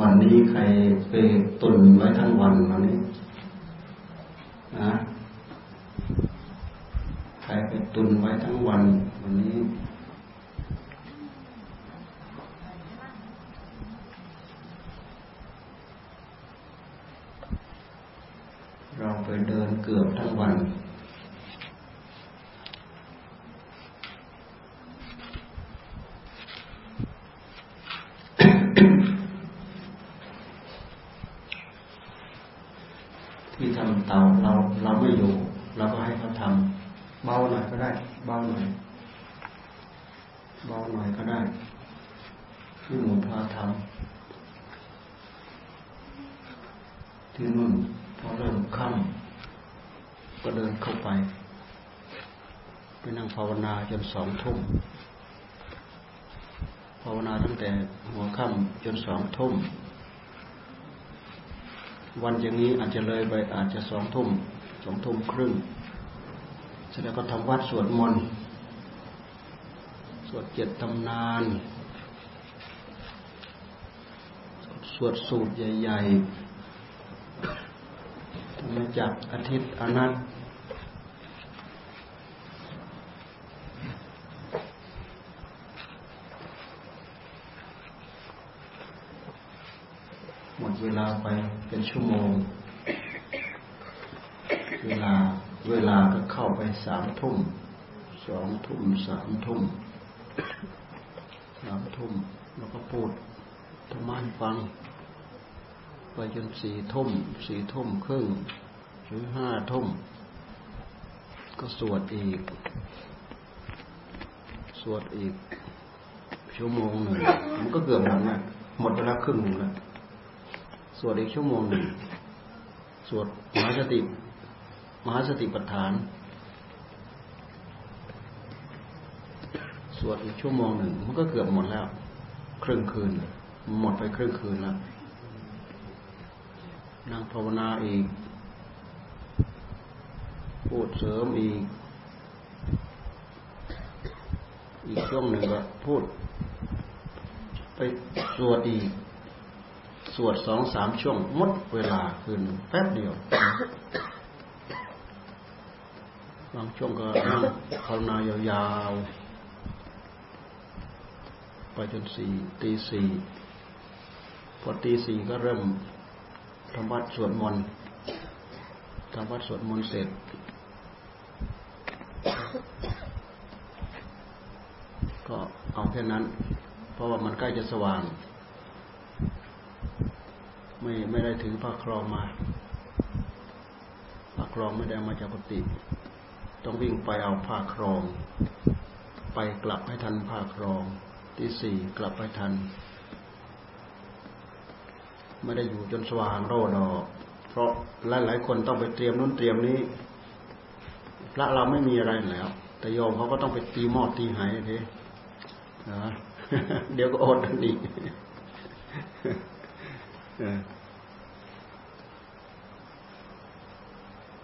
วันนี้ใครไปตุนไว้ทั้งวันวันนี้นะใครไปตุนไว้ทั้งวัน วันนี้ เราไปเดินเกือบทั้งวันเตาเราเราไม่อยู่เราก็ให้เขาทำเบาหน่อยก็ได้ เบาหน่อยเบาหน่อยก็ได้ที่หนูพาทำที่นู่นพอเริ่มค่ำก็เดินเข้าไปไปนั่งภาวนา จนสองทุ่มภาวนาตั้งแต่หัวค่ำจนสองทุ่ม วันอย่างนี้อาจจะเลยไปอาจจะสองทุ่มสองทุ่มครึ่งเสร็จแล้วก็ทำวัดสวดมนต์สวดเจ็ดตำนาน สวดสูตรใหญ่ๆทำมาจากอาทิตย์อนัตเวลาไปเป็น ชั่วโมง เวลาเวลาก็เข้าไปสามทุ่มสองทุ่มสามทุ่มสามทุ่มแล้วก็พูดธรรมะฟัง ไปจนสี่ทุ่มสี่ทุ่มครึ่งหรือห้าทุ่ม ก็สวดอีก สวดอีกชั่วโมงหนึ่งมันก็เกือบหมดนะหมดเวลาครึ่งหนึ่งแล้ว สวดอีกชั่วโมงหนึ่งสวดมหาสติมหาสติปัฏฐาน สวดอีกชั่วโมงหนึ่งมันก็เกือบหมดแล้ว ครึ่งคืน หมดไปครึ่งคืนแล้วนั่งภาวนาอีก พูดเสริมอีก อีกช่วงหนึ่งก็พูด ไปสวดอีก สวดสองสามช่วงมดเวลาคืนแป๊บเดียวบางช่วงก็นั่งภาวนายาวๆไปจนสี่ตีสี่พอตีสี่ก็เริ่มทำวัดสวดมนต์ทำวัดสวดมนต์เสร็จ ก็เอาแค่นั้น เพราะว่ามันใกล้จะสว่าง ไม่ไม่ได้ถือผ้าครองมาผ้าครองไม่ได้มาจากปฏิต้องวิ่งไปเอาผ้าครอง ไปกลับให้ทันผ้าครอง ที่สี่กลับไปทัน ไม่ได้อยู่จนสว่างโรดอเพราะหลายหลายคนต้องไปเตรียมนู้นเตรียมนี้พระเราไม่มีอะไรแล้ว แต่โยมเขาก็ต้องไปตีหม้อตีหายเด้นะเดี๋ยวก็อดอีก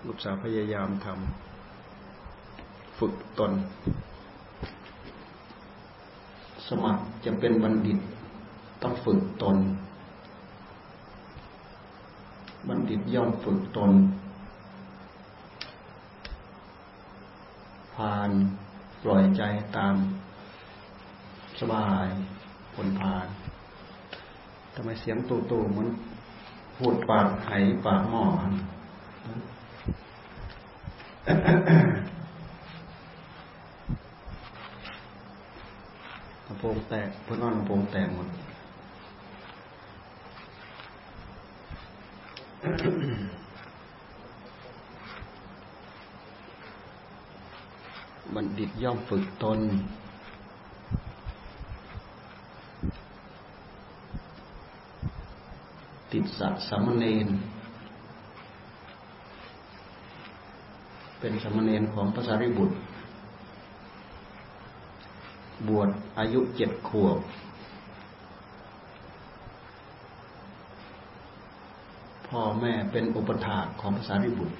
ลูกสาวพยายามทำฝึกตน สมัครจะเป็นบัณฑิต ต้องฝึกตน บัณฑิตย่อมฝึกตน ผ่านปล่อยใจตามสบายผลผ่านทำไมเสียงตูตูเหมือนพูดปากไหปากหม้อ กระโปรงแตกเพื่อนอนกระโปรงแตกหมดบัณฑิตย่อมฝึกตน ติดสัตว์สามเณร เป็นสามเณรของพระสารีบุตร บวชอายุเจ็ดขวบ พ่อแม่เป็นอุปถากของพระสารีบุตร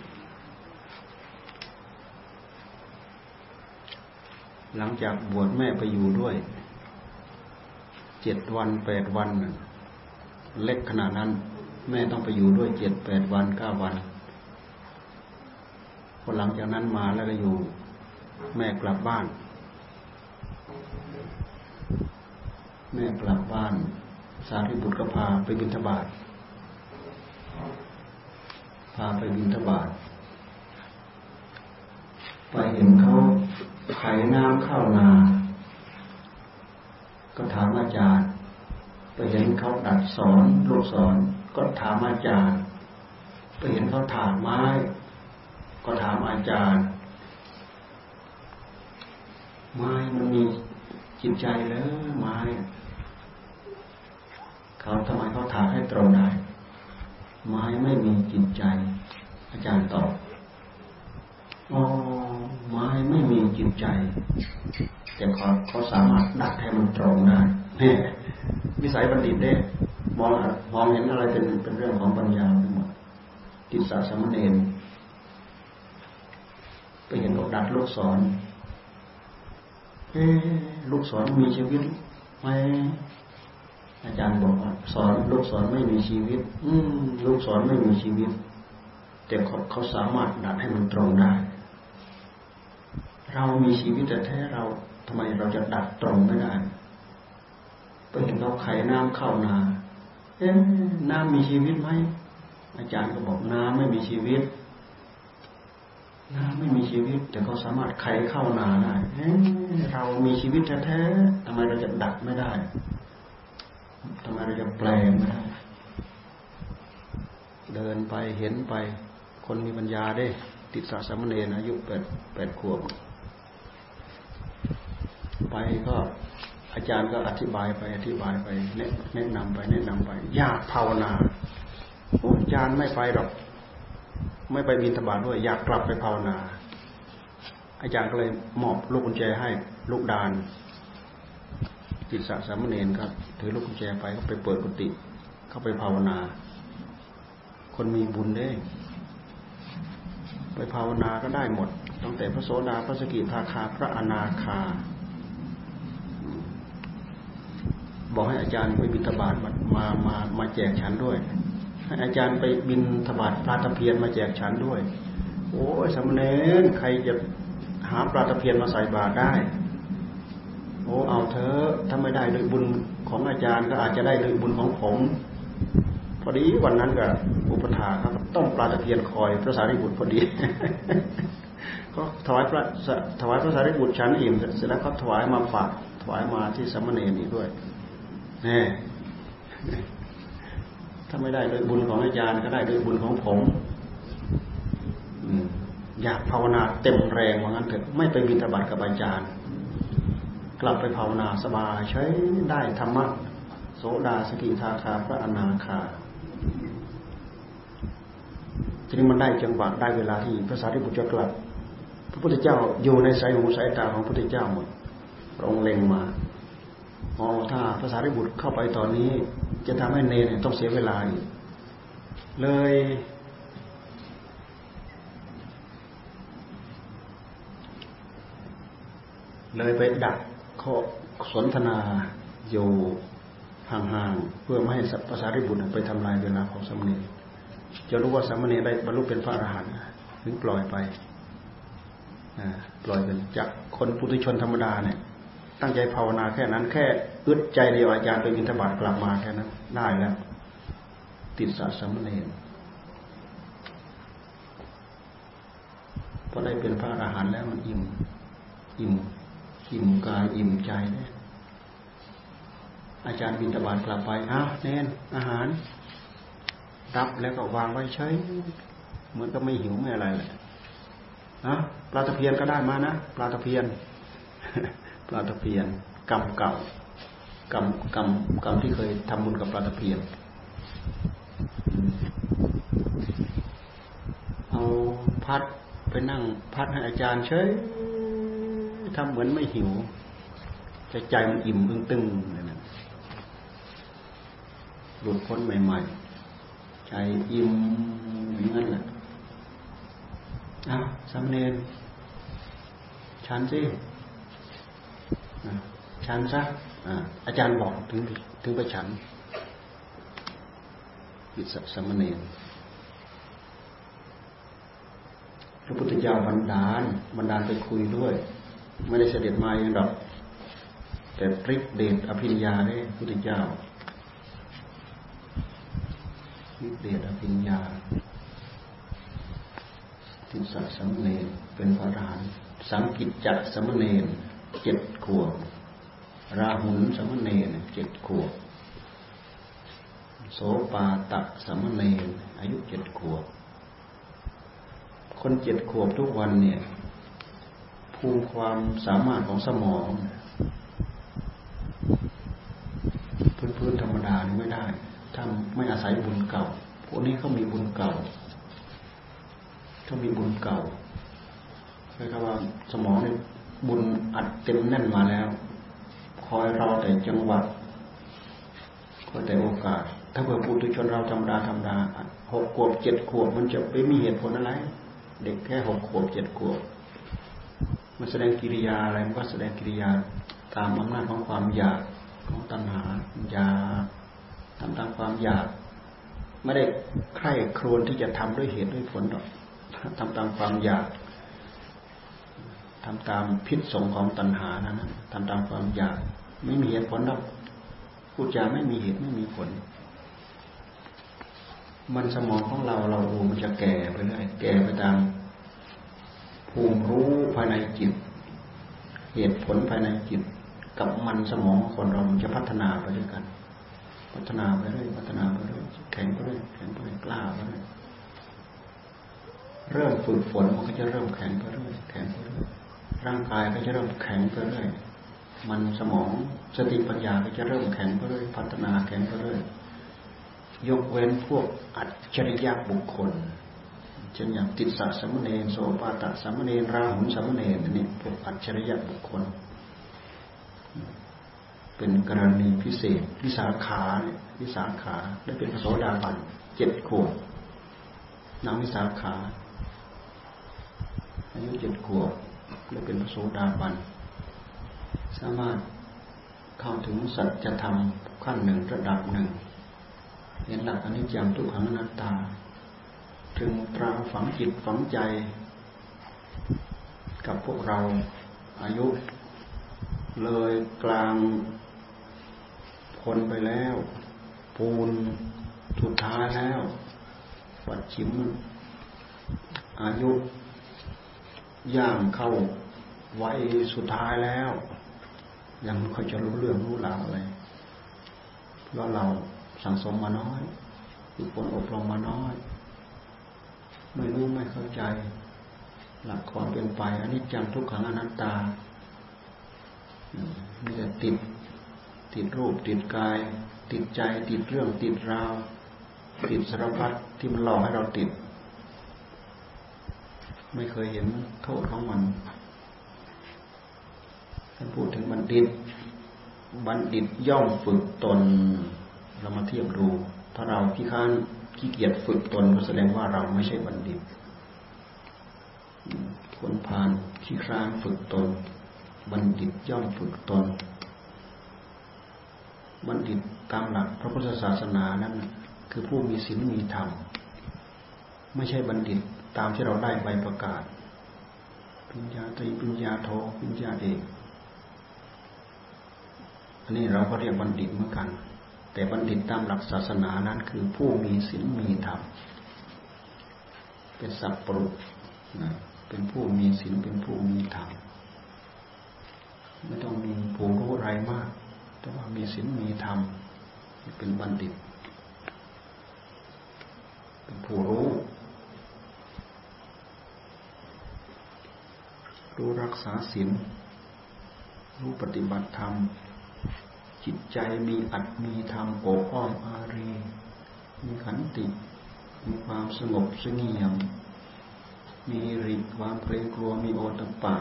หลังจากบวชแม่ไปอยู่ด้วย เจ็ดวันแปดวัน เล็กขนาดนั้น แม่ต้องไปอยู่ด้วยเจ็ดแปดวันเก้าวัน พอหลังจากนั้นมาแล้วก็อยู่ แม่กลับบ้าน แม่กลับบ้าน สารีบุตรก็พาไปบิณฑบาตพาไปบิณฑบาตไปเห็นเขาไขน้ำเข้านา ก็ถามอาจารย์ ไปเห็นเขาดัดสอนลูกสอน ก็ถามอาจารย์ ไปเห็นเขาถากไม้ ก็ถามอาจารย์ไม้มันมีจิตใจแล้วไม้เขาทำไมเขาถากให้ตรงได้ไม้ไม่มีจิตใจ อาจารย์ตอบอ๋อไม้ไม่มีจิตใจ แต่เขาเขาสามารถดัดให้มันตรงได้เนี่ยวิสัยบัณฑิตเด้มองมองเห็นอะไรเป็นเป็นเรื่องของปัญญาไปหมดติสาสมเณร ไปเห็นอกดัดลูกศร เอ๊ลูกศรมีชีวิตไหมอาจารย์บอกว่าสอนลูกศรไม่มีชีวิต อืมลูกศรไม่มีชีวิต แต่เขาเขาสามารถดัดให้มันตรงได้ เรามีชีวิตแต่แท้เราทำไมเราจะดัดตรงไม่ได้ไปเห็นเขาไขน้ำเข้านา เอ๊ะน้ำมีชีวิตไหมอาจารย์ก็บอกน้ำไม่มีชีวิต ไม่มีชีวิต แต่เขาสามารถไขเข้านาได้เรามีชีวิตแท้ๆทำไมเราจะดัดไม่ได้ทำไมเราจะแปลงไม่ได้ เดินไปเห็นไป คนมีปัญญาได้ ติดสาสมเณรอายุแปดแปดขวบไปก็อาจารย์ก็อธิบายไปอธิบายไปแนะนำไปแนะนำไป ยากภาวนาอาจารย์ไม่ไปหรอก ไม่ไปบินธบาตด้วย อยากกลับไปภาวนา อาจารย์ก็เลยมอบลูกกุญแจให้ลูกดานจิตสะสามเณรครับ ถือลูกกุญแจไปก็ไปเปิดกุฏิเข้าไปภาวนา คนมีบุญได้ ไปภาวนาก็ได้หมด ตั้งแต่พระโสดาพระสกิทาคา พระอนาคา บอกให้อาจารย์ไปบิณฑบาตมามามาแจกฉันด้วย ให้อาจารย์ไปบินธบาตปลาตะเพียนมาแจกฉันด้วย โอ้ยสมณเณรใครจะหาปลาตะเพียนมาใส่บาตรได้ โอ้เอาเถอะถ้าไม่ได้โดยบุญของอาจารย์ก็อาจจะได้โดยบุญของผม พอดีวันนั้นก็อุปถาครับ ต้องปลาตะเพียนคอยพระสารีบุตรพอดีก็ถวายพระถวายพระสารีบุตรชั้นอิ่มเสร็จแล้วก็ถวายมาฝากถวายมาที่สมณเณรอีกด้วยแน่ ถ้าไม่ได้โดยบุญของอาจารย์ก็ได้โดยบุญของผมอยากภาวนาเต็มแรงว่างั้นเถอะไม่ไปบิณฑบาตกับอาจารย์ กลับไปภาวนาสบายใช้ได้ธรรมะโสดาสกิทาคาพระอนาคาทีนี้มันได้จังหวะได้เวลาที่พระสารีบุตรจะกลับ พระพุทธเจ้าอยู่ในสายหูสายตาของพระพุทธเจ้าหมดพระองค์เล็งมา อ๋อถ้าภาษาริบุตรเข้าไปตอนนี้ จะทำให้เนรต้องเสียเวลาเลยเลยไปดักข้อสนทนาอยู่ห่างๆเพื่อไม่ให้ภาษาริบุตรไปทำลายเวลาของสมณีจะรู้ว่าสมณีได้บรรลุเป็นพระอรหันต์ถึงปล่อยไปปล่อยกันจากคนปุถุชนธรรมดาเนี่ย ตั้งใจภาวนาแค่นั้น แค่อึดใจเดียวอาจารย์ไปบิณฑบาตกลับมาแค่นั้น ได้แล้ว ติดสะสมเณรพอได้เป็นพระอรหันต์แล้วมันอิ่ม อิ่ม อิ่มกายอิ่มใจเนี่ยอาจารย์บินตบาตกลับไปอ้าวเน้นอาหาร รับแล้วก็วางไว้ใช้เหมือนก็ไม่หิวไม่อะไรเลยนะปลาตะเพียนก็ได้มานะปลาตะเพียน ปลาตะเพียนกรรมเก่ากรรมกรรมกรรมที่เคยทำบุญกับปลาตะเพียนเอาพัดไปนั่งพัดให้อาจารย์เฉยทำเหมือนไม่หิวใจใจมันอิ่มตึงๆเลยนะหลุดพ้นใหม่ ๆ ใจอิ่มอย่างนั้นแหละอ้าวสามเณรฉันสิ ฉันซะอาจารย์บอกถึงถึงไปฉันปิสัสมณีพระพุทธเจ้าบันดาลบันดาลไปคุยด้วย ไม่ได้เสด็จมาเองหรอก แต่ปริกเดชอภิญญาได้พุทธเจ้าปริกเดชอภิญญาทิสัสมณีเป็นพระอรหันสังกิจจัสมณีเเจ็ดขวบ ราหุลสมณีเจ็ดขวบ โสปาตะสมณีอายุเจ็ดขวบ คนเจ็ดขวบทุกวันเนี่ยภูมิความสามารถของสมอง พื้นๆธรรมดานี่ไม่ได้ ถ้าไม่อาศัยบุญเก่า พวกนี้เขามีบุญเก่าเขามีบุญเก่าเรียกว่าสมองเนี่ย บุญอัดเต็มแน่นมาแล้ว คอยเราแต่จังหวะคอยแต่โอกาส ถ้าเผื่อปุถุชนเราธรรมดาธรรมดาหกขวบเจ็ดขวบมันจะไปมีเหตุผลอะไร เด็กแค่หกขวบเจ็ดขวบมันแสดงกิริยาอะไรมันก็แสดงกิริยาตามอำนาจของความอยากของตัณหาอยากทำตามความอยากไม่ได้ใคร่ครวญที่จะทำด้วยเหตุด้วยผลหรอกทำตามความอยาก ทำตามพิษสงของตัณหานะนะทำตามความอยาก ไม่มีเหตุผลหรอกพูดจาไม่มีเหตุไม่มีผล มันสมองของเราเราดูมันจะแก่ไปเรื่อยแก่ไปตามภูมิรู้ภายในจิต เหตุผลภายในจิต กับมันสมองคนเรามันจะพัฒนาไปด้วยกัน พัฒนาไปเรื่อยพัฒนาไปเรื่อยแข็งไปเรื่อยแข็งไปเรื่อยกล้าไปเรื่อยเริ่มฝึกฝนมันก็จะเริ่มแข็งไปเรื่อยแข็งไปเรื่อย ร่างกายก็จะเริ่มแข็งไปเรื่อย มันสมองสติปัญญาก็จะเริ่มแข็งไปเรื่อย พัฒนาแข็งไปเรื่อย ยกเว้นพวกอัจฉริยะบุคคลเช่นอย่างติดสัสมเณรโสปาตะสมเณรราหุลสมเณรนี่พวกอัจฉริยะบุคคล เป็นกรณีพิเศษวิสาขาเนี่ยวิสาขาได้เป็นพระโสดาบันเจ็ดขวบนางวิสาขาอายุเจ็ดขวบ ได้เป็นพระโสดาบัน สามารถเข้าถึงสัจธรรมขั้นหนึ่งระดับหนึ่ง เห็นหลักอนิจจังทุกขังอนัตตา ถึงตราฝังจิตฝังใจ กับพวกเราอายุ เลยกลางคนไปแล้ว ปูนสุดท้ายแล้วปัดชิมอายุย่างเข้า ไว้สุดท้ายแล้ว ยังไม่ค่อยจะรู้เรื่องรู้ราวอะไรเพราะเราสั่งสมมาน้อยฝึกฝนอบรมมาน้อย ไม่รู้ไม่เข้าใจ หลักความเป็นไปอันนี้จังทุกขังอนัตตามีแต่ติด ติดรูปติดกาย ติดใจติดเรื่องติดราว ติดสารพัดที่มันหลอกให้เราติด ไม่เคยเห็นโทษของมัน ท่านพูดถึงบัณฑิต บัณฑิตย่อมฝึกตน เรามาเทียบดู ถ้าเราขี้ค้านขี้เกียจฝึกตนก็แสดงว่าเราไม่ใช่บัณฑิตคนพานขี้ค้านฝึกตน บัณฑิตย่อมฝึกตน บัณฑิตตามหลักพระพุทธศาสนานั้น คือผู้มีศีลมีธรรม ไม่ใช่บัณฑิตตามที่เราได้ใบประกาศ ปัญญาตรีปัญญาโทปัญญาเอก อันนี้เราก็เรียกบัณฑิตเหมือนกัน แต่บัณฑิตตามหลักศาสนานั้นคือผู้มีศีลมีธรรม เป็นสัพปรุนะเป็นผู้มีศีลเป็นผู้มีธรรมไม่ต้องมีผู้รู้อะไรมาก แต่ว่ามีศีลมีธรรมเป็นบัณฑิต เป็นผู้รู้รู้รักษาศีลรู้ปฏิบัติธรรม จิตใจมีอัตมีธรรมโอบอ้อมอารี มีขันติมีความสงบสงเงียม มีริความเกรงกลัวมีโอตปะ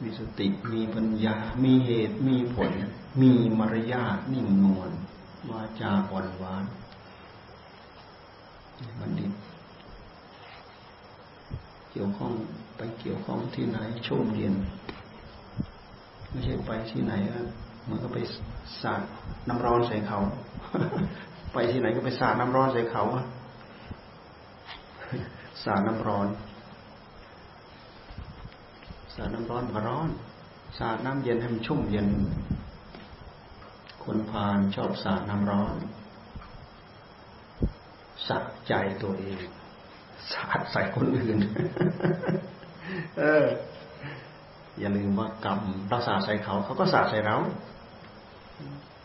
มีสติมีปัญญา มีเหตุมีผล มีมารยาทนิ่งนวลวาจาอ่อนหวานบัณฑิตเกี่ยวข้องไปเกี่ยวข้องที่ไหนชุ่มเย็น ไม่ใช่ไปที่ไหนเหมือนก็ไปสาดน้ำร้อนใส่เขา ไปที่ไหนก็ไปสาดน้ำร้อนใส่เขาสาดน้ำร้อน สาดน้ำร้อนก็ร้อน สาดน้ำเย็นให้มันชุ่มเย็น คนพาลชอบสาดน้ำร้อนสักใจตัวเองสาดใส่คนอื่น เออ อย่าลืมว่ากรรมเราสาใส่เขา เขาก็สาใส่เรา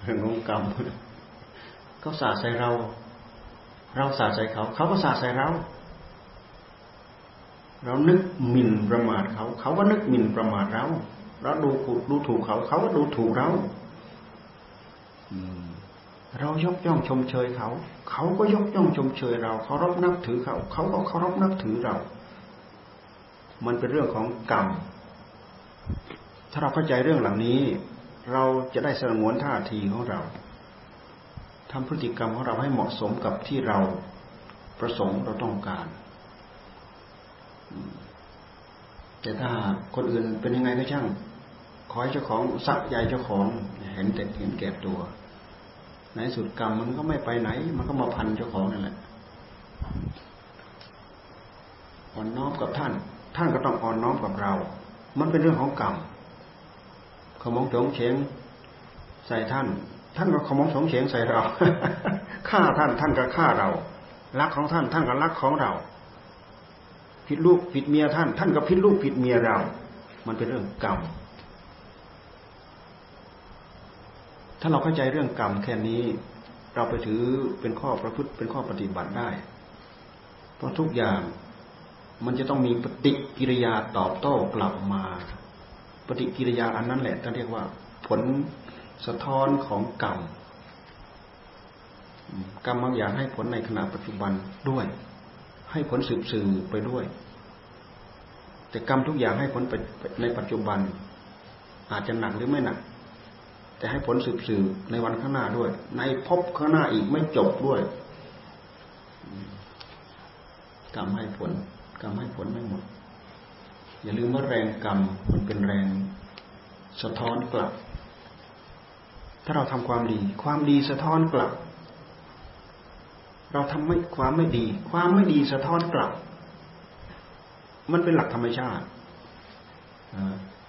เรื่องของกรรมเขาสาใส่เรา เราสาใส่เขา เขาก็สาใส่เรา เรานึกหมิ่นประมาทเขา เขาก็นึกหมิ่นประมาทเรา เราดูดูถูกเขา เขาก็ดูถูกเราเรายกย่องชมเชยเขา เขาก็ยกย่องชมเชยเราเขารบนับถือเขา เขาก็เคารพนับถือเรา มันเป็นเรื่องของกรรม ถ้าเราเข้าใจเรื่องเหล่านี้ เราจะได้สงวนท่าทีของเราทำพฤติกรรมของเราให้เหมาะสมกับที่เราประสงค์เราต้องการ แต่ถ้าคนอื่นเป็นยังไงก็ช่าง ขอให้เจ้าของสักใหญ่เจ้าของเห็นแต่เห็นแก่ตัว ในสุดกรรมมันก็ไม่ไปไหน มันก็มาพันเจ้าของนั่นแหละอ่อนน้อมกับท่าน ท่านก็ต้องอ่อนน้อมกับเรา มันเป็นเรื่องของกรรมขมองจงเฉงใส่ท่าน ท่านก็ขมองสงเฉงใส่เราฆ่าท่านท่านก็ฆ่าเรารักของท่านท่านก็รักของเรา ผิดลูกผิดเมียท่าน ท่านก็ผิดลูกผิดเมียเรา มันเป็นเรื่องกรรมถ้าเราเข้าใจเรื่องกรรมแค่นี้ เราไปถือเป็นข้อประพฤติเป็นข้อปฏิบัติได้ เพราะทุกอย่าง มันจะต้องมีปฏิกิริยาตอบโต้กลับมา ปฏิกิริยาอันนั้นแหละท่านเรียกว่า ผลสะท้อนของกรรมกรรมบางอย่างให้ผลในขณะปัจจุบันด้วย ให้ผลสืบสื่อไปด้วย แต่กรรมทุกอย่างให้ผลในปัจจุบัน อาจจะหนักหรือไม่หนัก แต่ให้ผลสืบสื่อในวันข้างหน้าด้วย ในพบข้างหน้าอีกไม่จบด้วยกรรมให้ผล กรรมให้ผลไม่หมด อย่าลืมว่าแรงกรรมมันเป็นแรงสะท้อนกลับ ถ้าเราทำความดี ความดีสะท้อนกลับ เราทำไม่ความไม่ดี ความไม่ดีสะท้อนกลับ มันเป็นหลักธรรมชาติ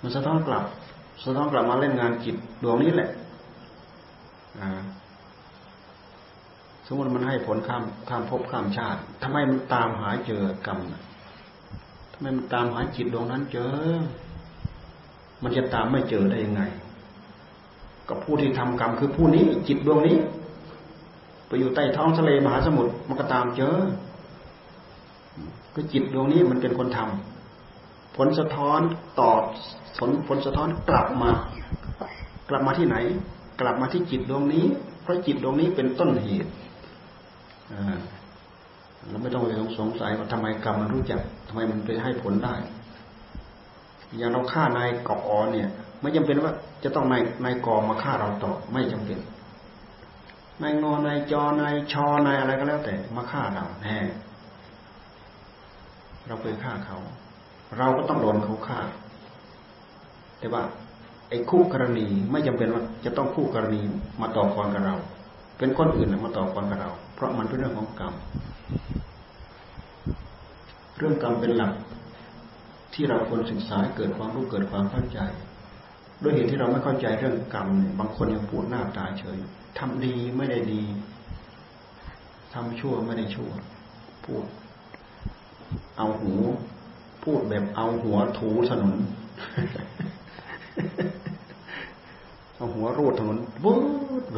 มันสะท้อนกลับ สะท้อนกลับมาเล่นงานจิตดวงนี้แหละสมมติมันให้ผลข้ามข้ามภพข้ามชาติทำไมมันตามหาเจอกรรมทำไมมันตามหาจิตดวงนั้นเจอ มันจะตามไม่เจอได้ยังไง กับผู้ที่ทำกรรมคือผู้นี้ จิตดวงนี้ ไปอยู่ใต้ท้องทะเลมหาสมุทรมันก็ตามเจอ ก็จิตดวงนี้มันเป็นคนทำผลสะท้อนตอบผลผลสะท้อนกลับมา กลับมาที่ไหน กลับมาที่จิตดวงนี้ เพราะจิตดวงนี้เป็นต้นเหตุ เราไม่ต้องไปสงสัยว่าทำไมกรรมมันรู้จักทำไมมันไปให้ผลได้ อย่างเราฆ่านายกอเนี่ย ไม่จำเป็นว่า จะต้องนายนายกอมาฆ่าเราต่อ ไม่จำเป็นนายงอนายจอนายชอนายอะไรก็แล้ว แต่มาฆ่าเราแน่เราไปฆ่าเขา เราก็ต้องโดนเขาฆ่า แต่ว่า ไอ้คู่กรณีไม่จำเป็นว่าจะต้องคู่กรณีมาต่อกรกับเรา เป็นคนอื่นมาต่อกรกับเรา เพราะมันเป็นเรื่องของกรรม เรื่องกรรมเป็นหลัก ที่เราควรศึกษาเกิดความรู้เกิดความเข้าใจ ด้วยเหตุที่เราไม่เข้าใจเรื่องกรรมเนี่ยบางคนยังพูดหน้าตาเฉยทำดีไม่ได้ดีทำชั่วไม่ได้ชั่ว พูด เอาหู พูดแบบเอาหัวถูถนนเอาหัวรูดถนนบู๊ดไป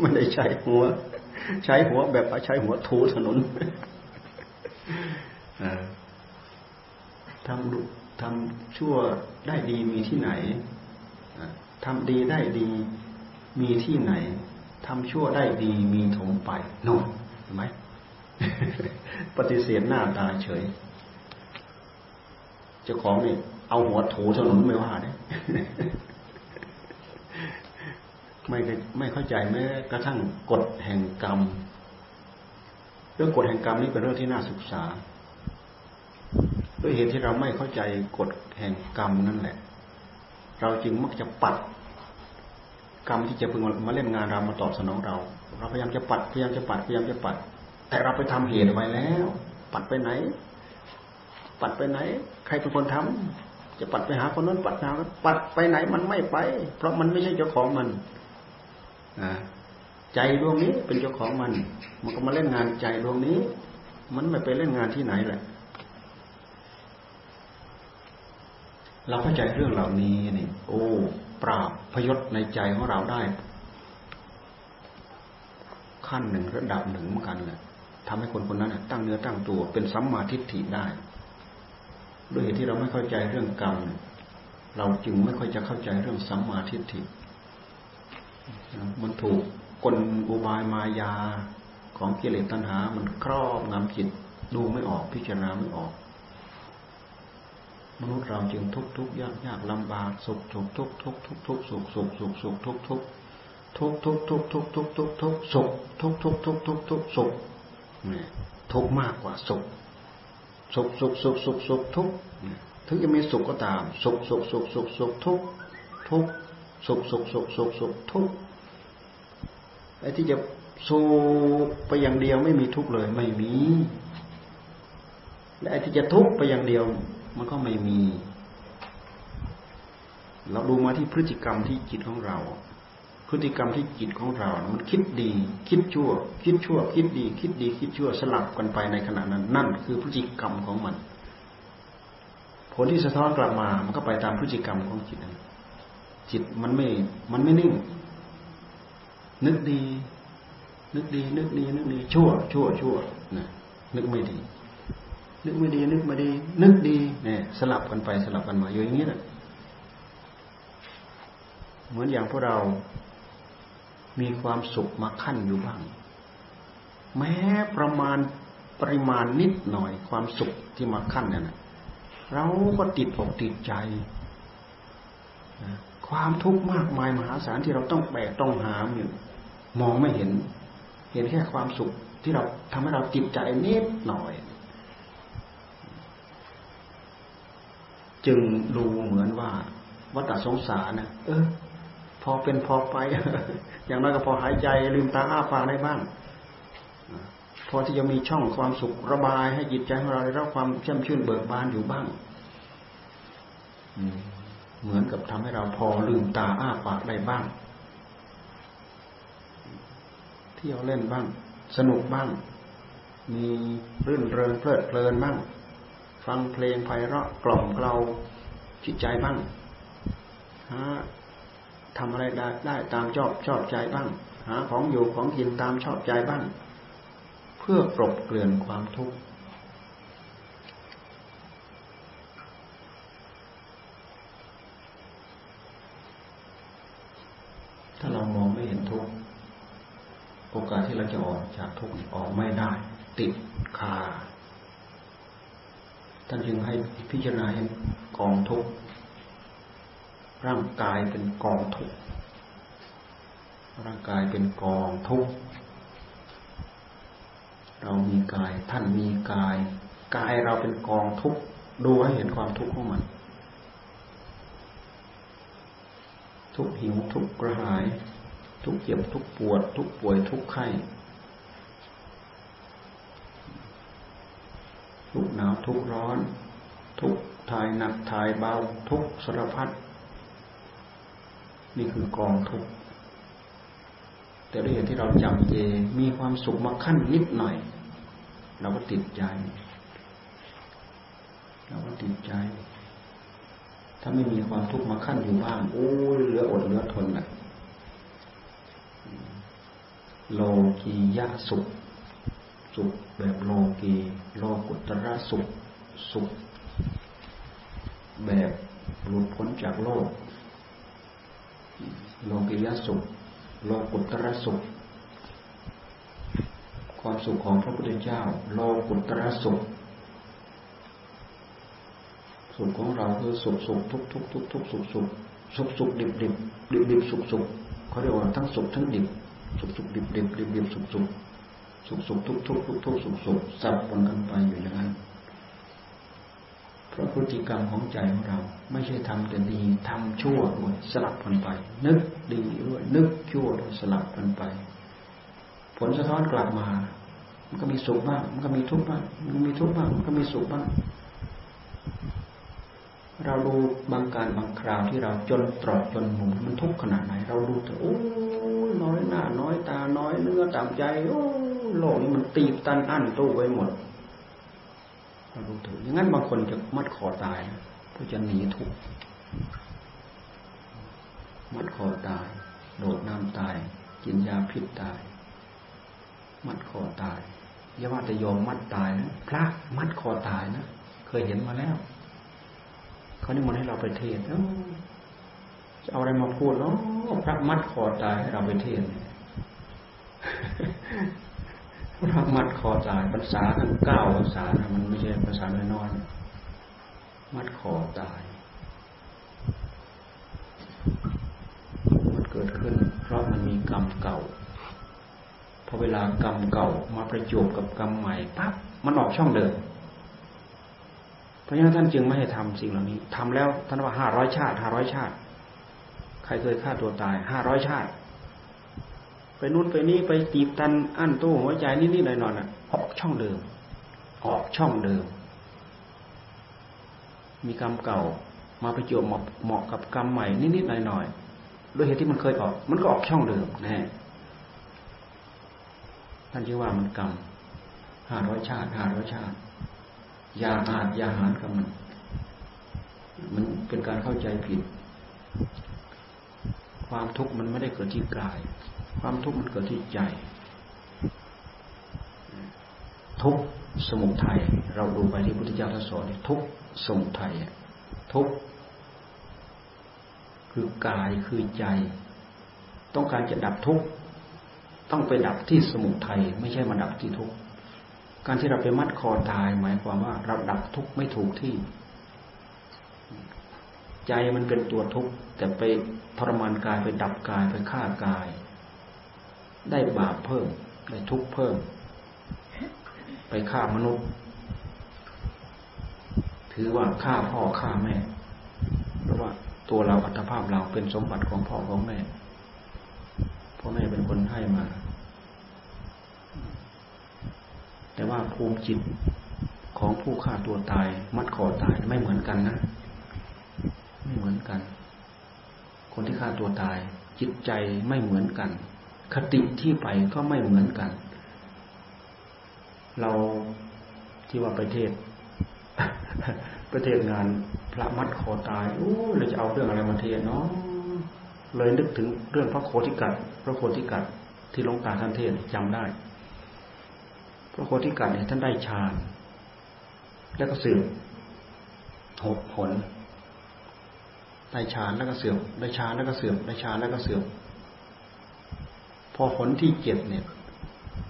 ไม่ได้ใช้หัว ใช้หัวแบบใช้หัวถูถนน ทำทำชั่วได้ดีมีที่ไหนทำดีได้ดีมีที่ไหนทำชั่วได้ดีมีถมไปน่นเห็นไหมปฏิเสธหน้าตาเฉย เจ้าของนี่เอาหัวถูถนนไม่ว่าเนี่ยไม่ไม่เข้าใจแม้กระทั่งกฎแห่งกรรม เรื่องกฎแห่งกรรมนี่เป็นเรื่องที่น่าศึกษา ด้วยเหตุที่เราไม่เข้าใจกฎแห่งกรรมนั่นแหละ เราจึงมักจะปัดกรรมที่จะพึงมาเล่นงานเรามาตอบสนองเรา เราพยายามจะปัดพยายามจะปัดพยายามจะปัด แต่เราไปทำเหตุไว้แล้ว ปัดไปไหน ปัดไปไหน ใครเป็นคนทำจะปัดไปหาคนนั้นปัดหาปัดไปไหนมันไม่ไป เพราะมันไม่ใช่เจ้าของมันใจดวงนี้เป็นเจ้าของมัน มันก็มาเล่นงานใจดวงนี้ มันไม่ไปเล่นงานที่ไหนแหละ เราเข้าใจเรื่องเหล่านี้นี่โอ้ปราบพยศในใจของเราได้ ขั้นหนึ่งระดับหนึ่งเหมือนกันแหละทำให้คนคนนั้นตั้งเนื้อตั้งตัว เป็นสัมมาทิฏฐิได้ ด้วยเหตุที่เราไม่เข้าใจเรื่องกรรมเราจึงไม่ค่อยจะเข้าใจเรื่องสัมมาทิฏฐิมันถูกกลอุบายมายาของกิเลสตัณหา มันครอบงำจิตดูไม่ออกพิจารณาไม่ออก มนุษย์เราจึงทุกทุกยากยากลำบากสุขสุขทุกทุกทุกทุกสุขสุขสุขสุขทุกทุกทุกทุกทุกทุกทุกทุกทุกสุขทุกทุกทุกทุกทุกสุขเนี่ยทุกมากกว่าสุขสุขสุขสุขสุขสุขทุกถึงจะมีสุขก็ตาม สุขสุขสุขสุขสุขทุกทุกสุขสุขสุขสุขสุขทุกไอ้ที่จะสู้ไปอย่างเดียวไม่มีทุกเลยไม่มีและไอ้ที่จะทุกไปอย่างเดียว มันก็ไม่มี เราดูมาที่พฤติกรรมที่จิตของเรา พฤติกรรมที่จิตของเรา มันคิดดี คิดชั่ว คิดชั่ว คิดดี คิดดี คิดชั่วสลับกันไปในขณะนั้น นั่นคือพฤติกรรมของมัน ผลที่สะท้อนกลับมา มันก็ไปตามพฤติกรรมของจิต จิตมันไม่ มันไม่นิ่ง นึกดี นึกดี นึกดี นึกดี ชั่ว ชั่ว ชั่วนะนึกไม่ดี นึกไม่ดีนึกม่ดี นึกดีเนี่ยสลับกันไปสลับกันมาอยู่อย่างนี้แหละเหมือนอย่างพวกเรา มีความสุขมาขั้นอยู่บ้าง แม้ประมาณปริมาณนิดหน่อยความสุขที่มาขั้นเนี่ยนะเราก็ติดอกติดใจ ความทุกข์มากมายมหาศาลที่เราต้องแบกต้องหามอยู่มองไม่เห็น เห็นแค่ความสุขที่เราทำให้เราติดใจนิดหน่อย จึงดูเหมือนว่าวัฏสงสารนะเออ พอเป็นพอไป อย่างน้อยก็พอหายใจลืมตาอ้าปากได้บ้างพอที่จะมีช่องความสุขระบายให้จิตใจของเราได้รับความแช่มชื่นเบิกบานอยู่บ้างเหมือนกับทำให้เราพอลืมตาอ้าปากได้บ้าง เที่ยวเล่นบ้าง สนุกบ้าง มีรื่นเริงเพลิดเพลินบ้าง ฟังเพลงไพเราะกล่อมเกลาจิตใจบ้างหาทำอะไรได้ได้ตามชอบชอบใจบ้าง หาของอยู่ของกินตามชอบใจบ้าง เพื่อกลบเกลื่อนความทุกข์ถ้าเรามองไม่เห็นทุกข์โอกาสที่เราจะออกจากทุกข์ออกไม่ได้ ติดคา ท่านจึงให้พิจารณาเห็นกองทุกข์ร่างกายเป็นกองทุกข์ร่างกายเป็นกองทุกข์เรามีกาย ท่านมีกาย กายเราเป็นกองทุกข์ดูให้เห็นความทุกข์ของมัน ทุกหิวทุกกระหาย ทุกเจ็บทุกปวด ทุกป่วยทุกไข้ ทุกหนาวทุกร้อน ทุกทายหนักทายเบาทุกสารพัดนี่คือกองทุกแต่ด้วยเหตุที่เราจำเจมีความสุขมาขั้นนิดหน่อย เราก็ติดใจ เราก็ติดใจ ถ้าไม่มีความทุกข์มาขั้นอยู่บ้างโอ้เหลืออดเหลือทนอะโลกียะสุข สุขแบบโลกีโลกุตระสุข สุข แบบหลุดพ้นจากโลก โลกียสุข โลกุตระสุข ความสุขของพระพุทธเจ้า โลกุตระสุข สุขของเราคือสุขสุขทุกทุกทุกทุกสุขสุขสุขสุขดิบดิบดิบดิบสุขสุขเขาเรียกว่าทั้งสุขทั้งดิบสุขสุขดิบดิบดิบดิบสุขสุข สุขสุขทุกทุกทุกทุกสุขสุขสับปนกันไปอยู่อย่างนั้นเพราะพฤติกรรมของใจของเรา ไม่ใช่ทำแต่ดีทำชั่วด้วยสลับกันไป นึกดีด้วยนึกชั่วด้วยสลับกันไป ผลสะท้อนกลับมา มันก็มีสุขบ้าง มันก็มีทุกข์บ้างมันมีทุกข์บ้างมันก็มีสุขบ้างเราดูบางการบางคราวที่เราจนตรอกจนมุมมันทุกข์ขนาดไหน เราดูเถอะโอ้ยน้อยหน้าน้อยตาน้อยเนื้อต่ำใจโอ้ โลกนี้มันตีบตันอั้นตู้ไว้หมดเราดูเถอะอย่างนั้นบางคนจะมัดคอตายเพื่อจะหนีทุกข์มัดคอตาย โดดน้ำตาย กินยาพิษตาย มัดคอตายอย่าว่าแต่โยมมัดตายนะพระมัดคอตายนะเคยเห็นมาแล้วเขานิมนให้เราไปเทศจะเอาอะไรมาพูดเนาะพระมัดคอตายให้เราไปเทศ พระมัดคอตายภาษาทั้งเก้าภาษานะมันไม่ใช่ภาษาน้อยๆมัดคอตาย มันเกิดขึ้น เพราะมันมีกรรมเก่าพอเวลากรรมเก่ามาประจบกับกรรมใหม่ปั๊บมันออกช่องเดิมเพราะฉะนั้นท่านจึงไม่ให้ทำสิ่งเหล่านี้ทำแล้วท่านว่าห้าร้อยชาติห้าร้อยชาติ ใครเคยฆ่าตัวตายห้าร้อยชาติ ไปนู้นไปนี้ไปตีบตันอั้นตู้หัวใจนิดๆหน่อยๆน่ะ ออกช่องเดิม ออกช่องเดิม มีกรรมเก่า มาไปจวบเหมาะกับกรรมใหม่นิดๆหน่อยๆด้วยเหตุที่มันเคยออก มันก็ออกช่องเดิมน่ท่านชื่อว่ามันกรรมห้าร้อยชาติห้าร้อยชาติยาอาจยาหารกับมัน มันเป็นการเข้าใจผิด ความทุกข์มันไม่ได้เกิดที่กาย ความทุกข์มันเกิดที่ใจ ทุกสมุทัยเราดูไปที่พุทธเจ้าท่านสอนทุกสมุทัยทุกคือกายคือใจ ต้องการจะดับทุกข์ต้องไปดับที่สมุทัยไม่ใช่มาดับที่ทุกข์การที่เราไปมัดคอตาย หมายความว่าเราดับทุกข์ไม่ถูกที่ ใจมันเป็นตัวทุกข์แต่ไปทรมานกายไปดับกายไปฆ่ากาย ได้บาปเพิ่ม ได้ทุกข์เพิ่ม ไปฆ่ามนุษย์ ถือว่าฆ่าพ่อฆ่าแม่ เพราะว่าตัวเราอัตภาพเราเป็นสมบัติของพ่อของแม่ พ่อแม่เป็นคนให้มา แต่ว่าภูมิจิตของผู้ฆ่าตัวตาย มัดคอตายไม่เหมือนกันนะ ไม่เหมือนกัน คนที่ฆ่าตัวตายจิตใจไม่เหมือนกัน คติที่ไปก็ไม่เหมือนกัน เราที่ว่าประเทศ ประเทศงานพระมัดคอตายโอ้เราจะเอาเรื่องอะไรมาเทศเนาะเลยนึกถึงเรื่องพระโคติกัดพระโคติกัดที่ลงตาท่านเทศจำได้ พระโคติกัดเนี่ยท่านได้ฌานแล้วก็เสื่อมหกผลได้ฌานแล้วก็เสื่อมได้ฌานแล้วก็เสื่อมได้ฌานแล้วก็เสื่อม อผลที่เจ็ดเนี่ย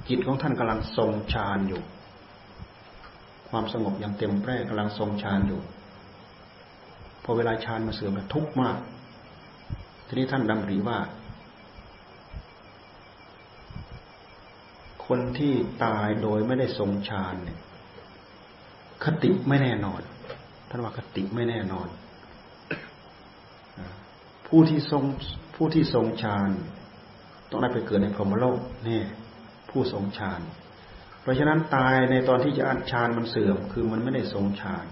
จิตของท่านกำลังทรงฌานอยู่ ความสงบอย่างเต็มแปร่กำลังทรงฌานอยู่ พอเวลาฌานมาเสื่อมทุกข์มาก ทีนี้ท่านดำริว่า คนที่ตายโดยไม่ได้ทรงฌานเนี่ย คติไม่แน่นอน ท่านว่าคติไม่แน่นอน ผู้ที่ทรงผู้ที่ทรงฌาน ต้องได้ไปเกิดในพรหมโลกนี่ผู้ทรงฌาน เพราะฉะนั้นตายในตอนที่จะอัฌานมันเสื่อม คือมันไม่ได้ทรงฌาน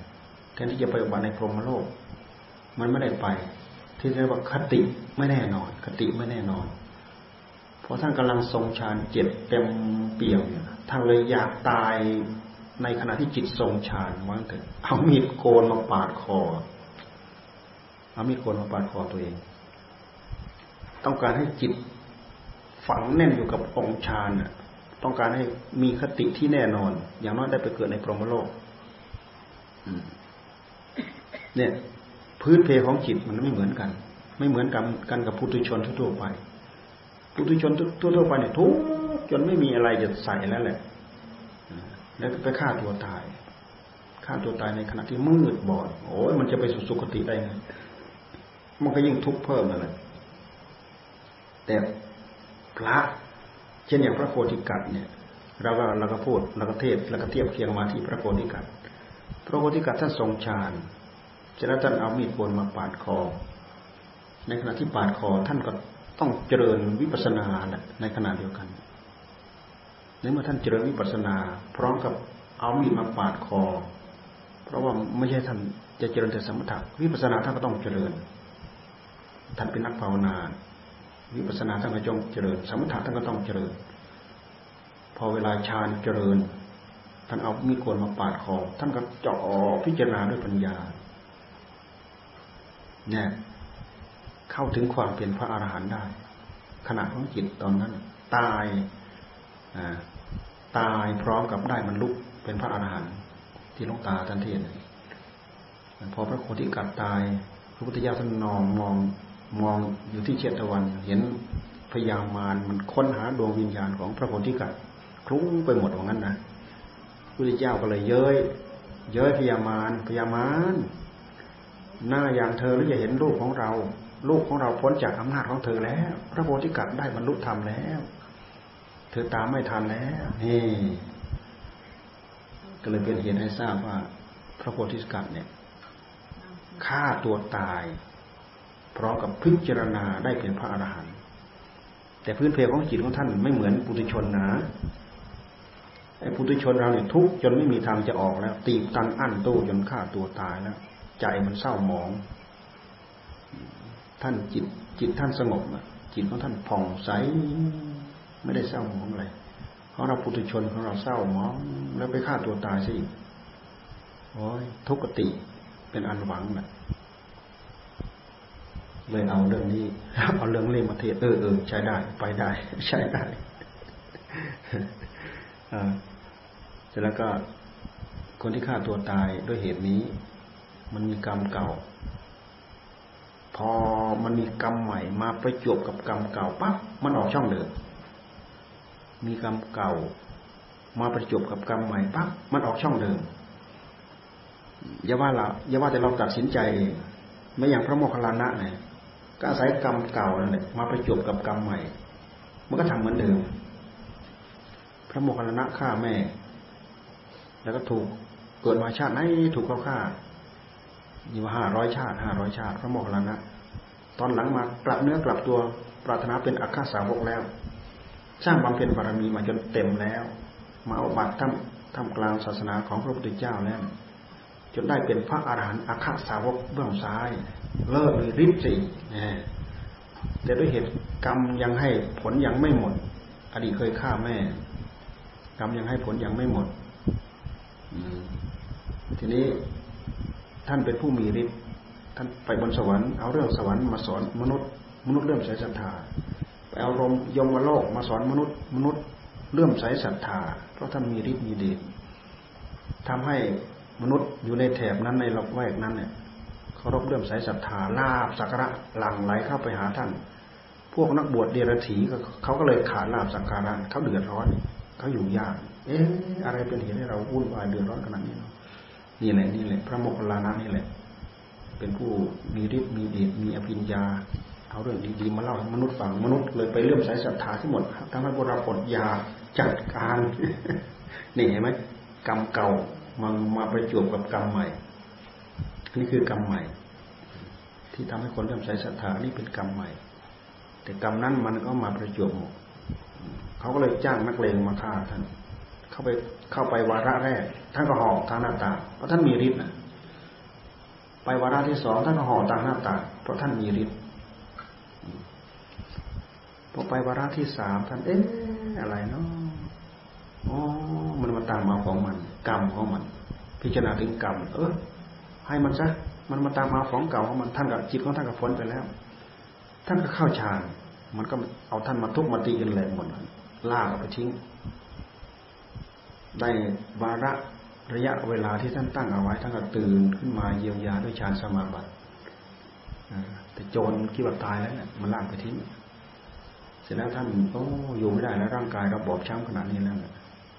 แทนที่จะไปอุบัติในพรหมโลก มันไม่ได้ไป ที่เรียกว่าคติไม่แน่นอน คติไม่แน่นอนพราะท่านกำลังทรงฌานเจ็บเต็มเปี่ยมท่านเลยอยากตายในขณะที่จิตทรงฌานว่าเถอะเอามีดโกนมาปาดคอ เอามีดโกนมาปาดคอตัวเอง ต้องการให้จิต ฝังแน่นอยู่กับองค์ฌานต้องการให้มีคติที่แน่นอน อย่างน้อยได้ไปเกิดในพรหมโลกเนี่ย พื้นเพของจิตมันไม่เหมือนกัน ไม่เหมือนกันกันกับพุทุชนทั่วไปปุถุชนทั่วไปเนี่ยทุกจนไม่มีอะไรจะใส่แล้วแหละ แล้วไปฆ่าตัวตายฆ่าตัวตายในขณะที่มืดบอดโอ้ยมันจะไปสุสุคติได้ไงมันก็ยิ่งทุกข์เพิ่มนั่นแหละแต่ พระ เช่นอย่างพระโพธิกัตเนี่ยเราก็เราก็พูดเราก็เทศเราก็เทียบเคียงมาที่พระโพธิกัตพระโพธิกัตท่านทรงฌานจะนั้นท่านเอามีดโกนมาปาดคอ ในขณะที่ปาดคอท่านก็ต้องเจริญวิปัสสนาในขณะเดียวกันในเมื่อท่านเจริญวิปัสสนา พร้อมกับเอามีดมาปาดคอ เพราะว่าไม่ใช่ท่านจะเจริญแต่สมถะวิปัสสนาท่านก็ต้องเจริญ ท่านเป็นนักภาวนา วิปัสสนาท่านก็จงเจริญ สมถะท่านก็ต้องเจริญ พอเวลาฌานเจริญ ท่านเอามีดโกนมาปาดคอ ท่านก็เจาะพิจารณาด้วยปัญญา เนี่ยเข้าถึงความเป็นพระอรหันต์ได้ ขณะของจิตตอนนั้น ตายตายพร้อมกับได้มันลุกเป็นพระอรหันต์ที่ลงตาท่านเทียนพอพระโคติกัดตายพระพุทธเจ้าท่านนองมอง มองอยู่ที่เชตวัน เห็นพยามารมันค้นหาดวงวิญญาณของพระโพธิกัดคลุ้งไปหมดตรงนั้นนะพระพุทธเจ้าก็เลยเย้ยเย้ยพยามารพยามารหน้าอย่างเธอหรือจะเห็นรูปของเรา ลูกของเราพ้นจากอำนาจของเธอแล้ว พระโพธิกัตได้บรรลุธรรมแล้ว เธอตามไม่ทันแล้วนี่ก็เลยเป็นเหตุให้ทราบว่า พระโพธิกัตว์เนี่ยฆ่าตัวตาย พร้อมกับพิจารณาได้เป็นพระอรหันต์แต่พื้นเพของจิตของท่านไม่เหมือนปุถุชนนะไอ้ปุถุชนเราเนี่ยทุกจนไม่มีทางจะออกแล้ว ตีบตันอั้นตู้จนฆ่าตัวตายแล้วใจมันเศร้าหมอง ท่านจิต จิตท่านสงบจิตของท่านผ่องใสไม่ได้เศร้าหมองอะไรของเราปุถุชนของเราเศร้าหมอง แล้วไปฆ่าตัวตายสิโอ้ยทุกติเป็นอันหวังนะ เลยเอาเรื่องนี้เอาเรื่องเล่มาเทศเออเออใช้ได้ ไปได้ ใช้ได้เสร็จแล้วก็คนที่ฆ่าตัวตายด้วยเหตุนี้ มันมีกรรมเก่า พอมันมีกรรมใหม่มาประจบกับกรรมเก่าปั๊บมันออกช่องเดิมมีกรรมเก่า มาประจบกับกรรมใหม่ปั๊บมันออกช่องเดิมอย่าว่าเราอย่าว่าแต่เราตัดสินใจเองไม่อย่างพระโมคคัลลานะเนี่ย ก็อาศัยกรรมเก่านั่นแหละมาประจบกับกรรมใหม่ มันก็ทำเหมือนเดิม พระโมคคัลลานะฆ่าแม่ แล้วก็ถูกเกิดมาชาติไหนถูกเขาฆ่าอยู่ห้าร้อยชาติห้าร้อยชาติ พระโมคคัลลานะตอนหลังมากลับเนื้อกลับตัวปรารถนาเป็นอัคาสาวกแล้ว สร้างบำเพ็ญบารมีมาจนเต็มแล้ว มาเอาบัตรทำทำกลางศาสนาของพระพุทธเจ้าแล้วจนได้เป็นพระอาหารหันต์อัคาสาวกเบื้องซ้าย เลิศเลยริบสี่แต่ด้วยเหตุกรรมยังให้ผลยังไม่หมด อดีตเคยฆ่าแม่ กรรมยังให้ผลยังไม่หมดทีนี้ท่านเป็นผู้มีฤทธิ์ท่านไปบนสวรรค์เอาเรื่องสวรรค์มาสอนมนุษย์ มนุษย์เริ่มใส่ศรัทธาไปเอารมยมโลกมาสอนมนุษย์ มนุษย์เริ่มใส่ศรัทธา เพราะท่านมีฤทธิ์มีเดชทำให้มนุษย์อยู่ในแถบนั้นในรอบแวกนั้นเนี่ยารบเริ่มใสศรัทธาลาบสักการะหลั่งไหลเข้าไปหาท่าน พวกนักบวชเดรัจฉีเขาก็เลยขาดลาบสักการะเขาเดือดร้อนเขาอยู่ยากเอ๊ะอะไรเป็นเหตุให้เราวุ่นวายเดือดร้อนขนาดนี้นี่แหละนี่แหละพระโมคคัลลานะนี่แหละ เป็นผู้มีฤทธิ์มีเดชมีอภิญญาเอาเรื่องดีๆมาเล่าให้มนุษย์ฟังมนุษย์เลยไปเลื่อมสายศรัทธาที่หมดทำให้พวกเราปลดยาจัดการนี่เห็นไหมกรรมเก่ามามาประจวบกับกรรมใหม่ นี่คือกรรมใหม่ ที่ทำให้คนเลื่อมสายศรัทธานี่เป็นกรรมใหม่ แต่กรรมนั้นมันก็มาประจวบเขาก็เลยจ้างนักเลงมาฆ่าท่าน เข้าไปเข้าไปวาระแรก ท่านก็ห่อทางหน้าตาเพราะท่านมีฤทธิ์นะไปวาระที่สองท่านก็ห่อทางหน้าตาเพราะท่านมีฤทธิ์พอไปวาระที่สามท่านเอ๊ะอะไรเนาะอ๋อมันมาตามมาของมัน กรรมของมัน พิจารณาถึงกรรม เออ ให้มันซะมันมาตามมาของเก่าของมันท่านกับจิตของท่านกับพ้นไปแล้ว ท่านก็เข้าฌานมันก็เอาท่านมาทุบมาตีกันแหลกหมดลากเอาไปทิ้ง ได้วาระระยะเวลาที่ท่านตั้งเอาไว้ท่านก็ตื่นขึ้นมาเยียวยาด้วยฌานสมาบัติแต่โจรคิดว่าตายแล้วเนี่ยมันลากไปทิ้งเสร็จแล้วท่านโอ้อยู่ไม่ได้แล้วร่างกายเราบอบช้ำขนาดนี้แล้ว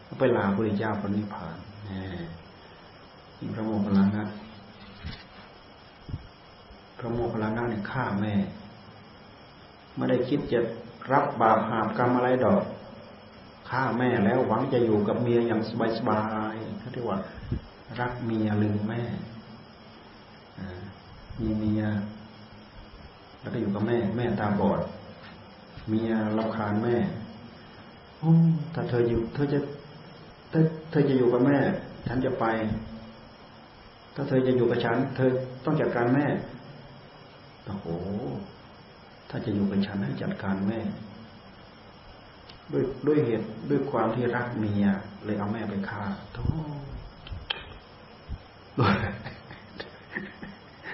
ก็ไปลาพระเจ้าพระนิพพานนี่พระโมคคัลลานะ พระโมคคัลลานะเนี่ยฆ่าแม่ไม่ได้คิดจะรับบาปหาบกรรมอะไรดอกฆ่าแม่แล้วหวังจะอยู่กับเมียอย่างสบายๆเขาเรียกว่า รักเมียลืมแม่มีเมีย แล้วก็อยู่กับแม่ แม่ตาบอด เมียรำคาญแม่ถ้าเธออยู่ เธอจะเธอจะอยู่กับแม่ ฉันจะไป ถ้าเธอจะอยู่กับฉัน เธอต้องจัดการแม่ โอ้โห ถ้าจะอยู่กับฉันให้จัดการแม่ ด้วยด้วยเหตุด้วยความที่รักเมียเลยเอาแม่ไปฆ่าโธ่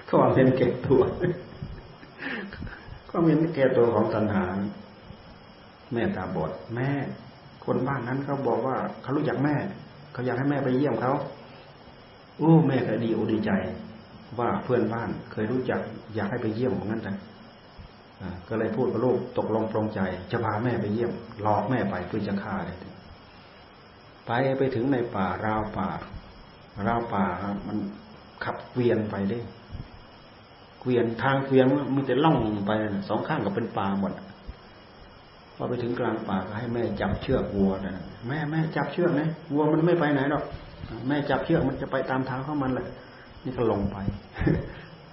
ความเห็นแก่ตัวความเห็นแก่ตัวของตัณหา แม่ตาบอดแม่ คนบ้านนั้นเขาบอกว่าเขารู้จักแม่ เขาอยากให้แม่ไปเยี่ยมเขาโอ้แม่ก็ดีอดีใจ ว่าเพื่อนบ้านเคยรู้จักอยากให้ไปเยี่ยมเหมือนกันแต่ก็เลยพูดกับลูกตกลงปรงใจ จะพาแม่ไปเยี่ยมหลอกแม่ไปเพื่อจะฆ่าเลยไปไปถึงในป่าราวป่าราวป่ามันขับเวียนไปได้เกวียนทางเกวียนมีแต่ล่องไปสองข้างก็เป็นป่าหมดพอไปถึงกลางป่าก็ให้แม่จับเชือกวัวนะแม่แม่จับเชือกนะวัวมันไม่ไปไหนหรอกแม่จับเชือกมันจะไปตามทางของมันแหละ นี่ก็ลงไป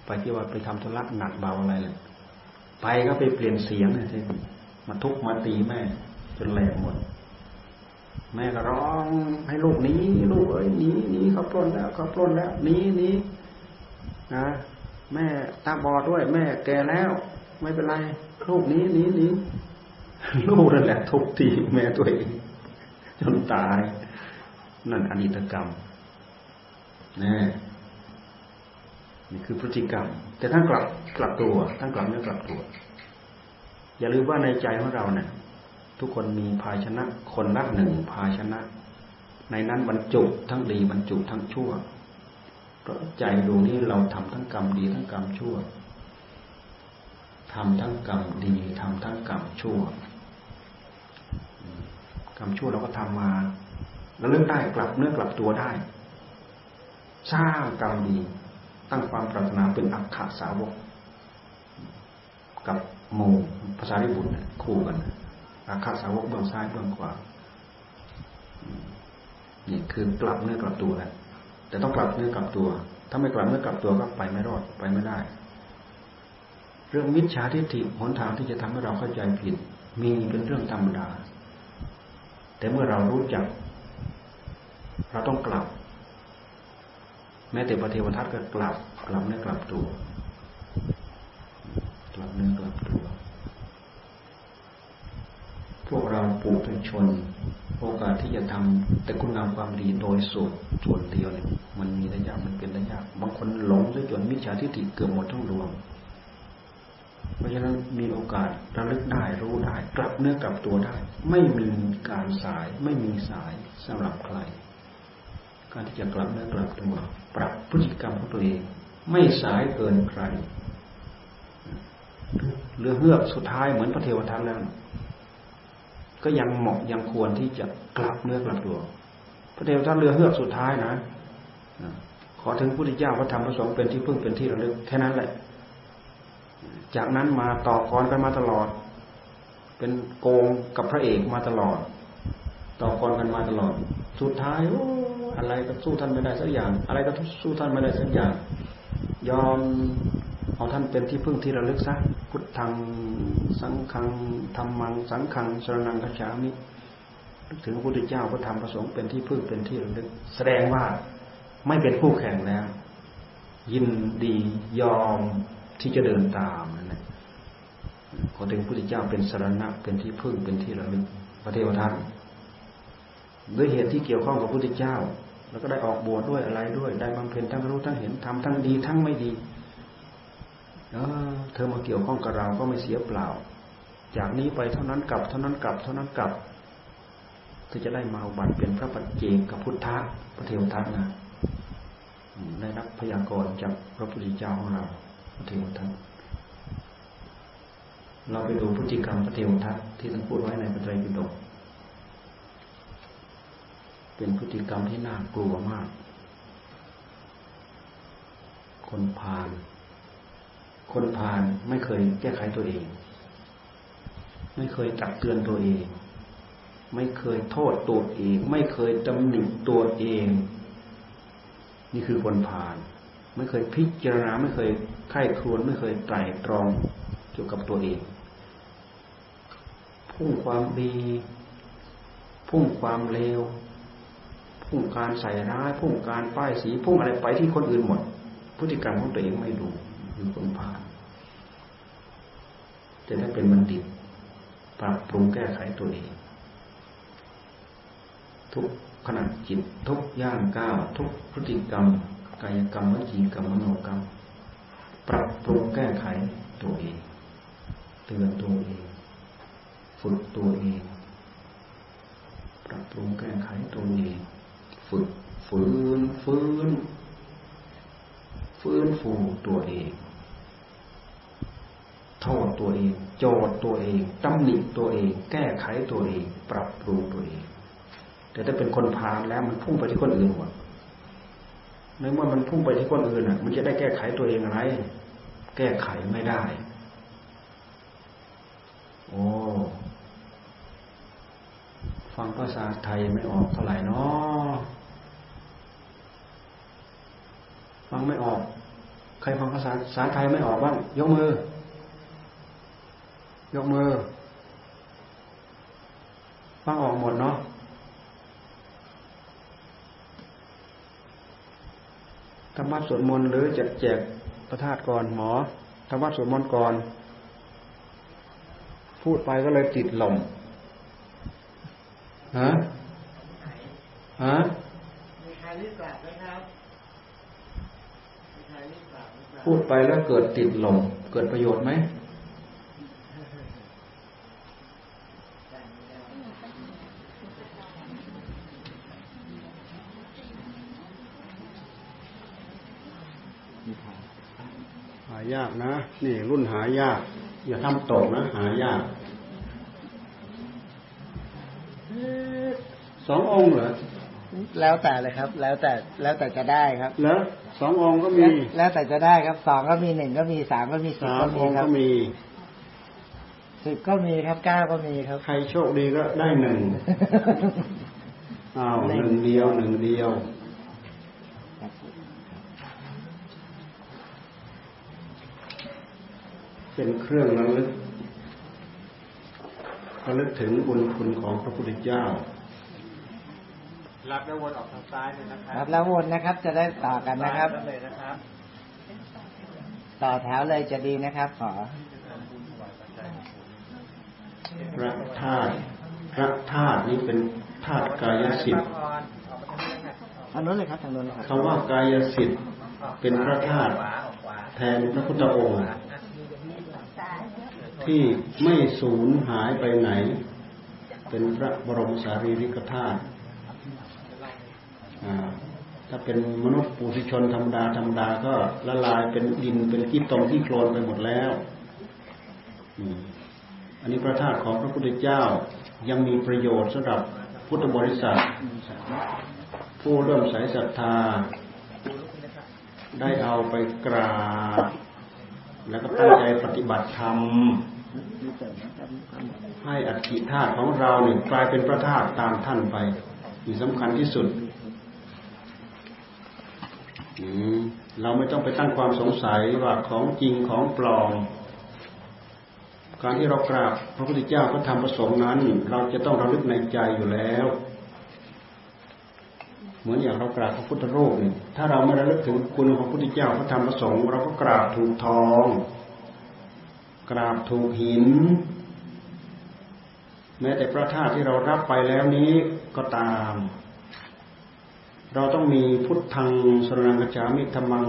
ไปที่ว่าไปทำธุระหนักเบาอะไรเลยไปก็ไปเปลี่ยนเสียงเลยที่มาทุกมาตีแม่ จนแหลกหมด แม่ก็ร้องให้ลูกหนีลูกเอ้ยหนีหนีเขาปล้นแล้วเขาปล้นแล้วหนีหนีนะแม่ตาบอดด้วย แม่แก่แล้ว ไม่เป็นไรลูกนี้นี้นี้ลูกนั่นแหละทุบตีแม่ตัวเองจนตาย นั่นอนิตกรรมนี่ นี่คือพฤติกรรม แต่ท่านกลับกลับตัวท่านกลับเนื้อกลับตัว อย่าลืมว่าในใจของเราเนี่ยทุกคนมีภาชนะ คนละหนึ่งภาชนะ ในนั้นบรรจุทั้งดีบรรจุทั้งชั่วเพราะใจดวงนี้เราทำทั้งกรรมดีทั้งกรรมชั่วทำทั้งกรรมดีทำทั้งกรรมชั่ว กรรมชั่วเราก็ทำมาแล้วเลิกได้กลับเนื้อกลับตัวได้ สร้างกรรมดี ตั้งความปรารถนาเป็นอักขะสาวก กับโมภาษาญี่ปุ่นคู่กันอักขะสาวกเบื้องซ้ายเบื้องขวานี่คือกลับเนื้อกลับตัวแล้วแต่ต้องกลับเนื้อกลับตัว ถ้าไม่กลับเนื้อกลับตัวก็ไปไม่รอดไปไม่ได้ เรื่องมิจฉาทิฏฐิหนทางที่จะทำให้เราเข้าใจผิด มีเป็นเรื่องธรรมดา แต่เมื่อเรารู้จัก เราต้องกลับ แม้แต่พระเทวทัตก็กลับกลับเนื้อกลับตัว กลับเนื้อกลับตัว พวกเราปูถุชน โอกาสที่จะทำแต่คุณงามความดีโดยส่วนส่วนเดียวเนี่ยมันมีระยะมันเป็นระยะบางคนหลงจนมิจฉาทิฏฐิเกือบหมดทั้งดวงเพราะฉะนั้นมีโอกาสระลึกได้รู้ได้ กลับเนื้อกลับตัวได้ ไม่มีการสายไม่มีสายสำหรับใคร การที่จะกลับเนื้อกลับตัว ปรับพฤติกรรมของตัวเอง ไม่สายเกินใครเรือเฮือกสุดท้ายเหมือนพระเทวทัตแล้วก็ยังเหมาะยังควรที่จะกลับเนื้อกลับตัว พระเทวทัตเรือเฮือกสุดท้ายนะขอถึงพระพุทธเจ้าพระธรรมพระสงฆ์เป็นที่พึ่งเป็นที่ระลึกแค่นั้นแหละ จากนั้นมาต่อกรกันมาตลอด เป็นโกงกับพระเอกมาตลอด ต่อกรกันมาตลอด สุดท้ายอะไรก็สู้ท่านไม่ได้สักอย่าง อะไรก็สู้ท่านไม่ได้สักอย่าง ยอมเอาท่านเป็นที่พึ่งที่ระลึกซะพุทธังสังฆังธรรมังสังฆังสรนังกัจฉามิถึงพระพุทธเจ้าพระธรรมพระสงฆ์เป็นที่พึ่งเป็นที่ระลึก แสดงว่าไม่เป็นผู้แข่งแล้ว ยินดียอมที่จะเดินตามนั่นแหละพอถึงพระพุทธเจ้าเป็นสรณะเป็นที่พึ่งเป็นที่ระลึกพระเทวทัตด้วยเหตุที่เกี่ยวข้องกับพระพุทธเจ้า แล้วก็ได้ออกบวชดด้วยอะไรด้วย ได้บำเพ็ญทั้งรู้ทั้งเห็นทำทั้งดีทั้งไม่ดีเออเธอมาเกี่ยวข้องกับเราก็ไม่เสียเปล่า จากนี้ไปเท่านั้นกลับ เท่านั้นกลับ เท่านั้นกลับเธอจะได้มาบัตรเป็นพระปัจเจกกับพุทธะพระเทวทัตนะได้รับพยากรณ์จากพระพุทธเจ้าของเราพระเทวทัตเราไปดูพฤติกรรมพระเทวทัตที่ท่านพูดไว้ในพระไตรปิฎก เป็นพฤติกรรมที่น่ากลัวมาก คนพาลคนพาลไม่เคยแก้ไขตัวเอง ไม่เคยตักเตือนตัวเอง ไม่เคยโทษตัวเอง ไม่เคยตำหนิตัวเอง นี่คือคนผ่าน ไม่เคยพิจารณาไม่เคยไข้ครวนไม่เคยไตรตรองเกี่ยวกับตัวเอง พุ่งความดี พุ่งความเลว พุ่งการใส่ร้ายพุ่งการป้ายสีพุ่งอะไรไปที่คนอื่นหมด พฤติกรรมของตัวเองไม่ดูอยู่คนผ่านจะได้เป็นบัณฑิตปรับปรุงแก้ไขตัวเอง ทุกขณะจิตทุกย่างก้าวทุกพฤติกรรม กายกรรมวิจีกรรมมโนกรรม ปรับปรุงแก้ไขตัวเองเตือนตัวเองฝึกตัวเอง ปรับปรุงแก้ไขตัวเอง ฝึกฝืนฟื้นฟื้นฟูตัวเอง โทษตัวเอง โจทย์ตัวเองตำหนิตัวเอง แก้ไขตัวเอง ปรับปรุงตัวเอง แต่ถ้าเป็นคนพาลแล้วมันพุ่งไปที่คนอื่นหมดในเมื่อมันพุ่งไปที่คนอื่นอะ มันจะได้แก้ไขตัวเองอะไร แก้ไขไม่ได้ โอ้ฟังภาษาไทยไม่ออกเท่าไหร่นาะ ฟังไม่ออก ใครฟังภาษาภาษาไทยไม่ออกบ้างยกมือ ยกมือ ฟังออกหมดเนาะธรรมะสวดมนต์หรือจะแจกประทาตก่อนหมอธรรมะสวดมนต์ก่อน พูดไปก็เลยติดลมฮะฮะมีใครรีบกลับไหมครับ พูดไปแล้วเกิดติดลมเกิดประโยชน์ไหมายากนะ นี่รุ่นหายาก อย่าทำตกนะ หายากสององค์เหรอ แล้วแต่เลยครับ แล้วแต่แล้วแต่จะได้ครับแล้วสององค์ก็มี แล้วแต่จะได้ครับสองก็มีหนึ่งก็มีสามก็มีสิบก็มีครับสิบก็มีครับเก้าก็มีครับ ใครโชคดีก็ได้หนึ่งอ้าวหนึ่งเดียวหนึ่งเดียวเป็นเครื่องระลึกระลึกถึงบุญคุณของพระพุทธเจ้า รับแล้ววนออกทางซ้ายเลยนะครับรับแล้ววนนะครับ จะได้ต่อกันนะครับเลยนะครับ ต่อแถวเลยจะดีนะครับ ขอพระธาตุพระธาตุนี้เป็นธาตุกายสิทธิ์ทางโน้นเลยครับทางโน้นเลยครับคำว่ากายสิทธิ์เป็นพระธาตุแทนพระพุทธองค์ที่ไม่สูญหายไปไหน เป็นพระบรมสารีริกธาตุ ถ้าเป็นมนุษย์ปุถุชนธรรมดาธรรมดาก็ละลายเป็นดินเป็นขี้ตมขี้โคลนไปหมดแล้วอันนี้พระธาตุของพระพุทธเจ้ายังมีประโยชน์สำหรับพุทธบริษัท ผู้เริ่มใส่ศรัทธา ได้เอาไปกราบแล้วก็ตั้งใจปฏิบัติธรรมให้อัฐิธาตุของเราเนี่ยกลายเป็นพระธาตุตามท่านไปนี่สำคัญที่สุด เราไม่ต้องไปตั้งความสงสัยว่าของจริงของปลอม การที่เรากราบพระพุทธเจ้าพระธรรมพระสงฆ์นั้น เราจะต้องระลึกในใจอยู่แล้ว เหมือนอย่างเรากราบพระพุทธรูปถ้าเราไม่ระลึกถึงคุณของพระพุทธเจ้าพระธรรมพระสงฆ์เราก็กราบถูกทอง กราบถูกหิน แม้แต่พระธาตุที่เรารับไปแล้วนี้ก็ตาม เราต้องมีพุทธังสรนังกัจามิธรรมัง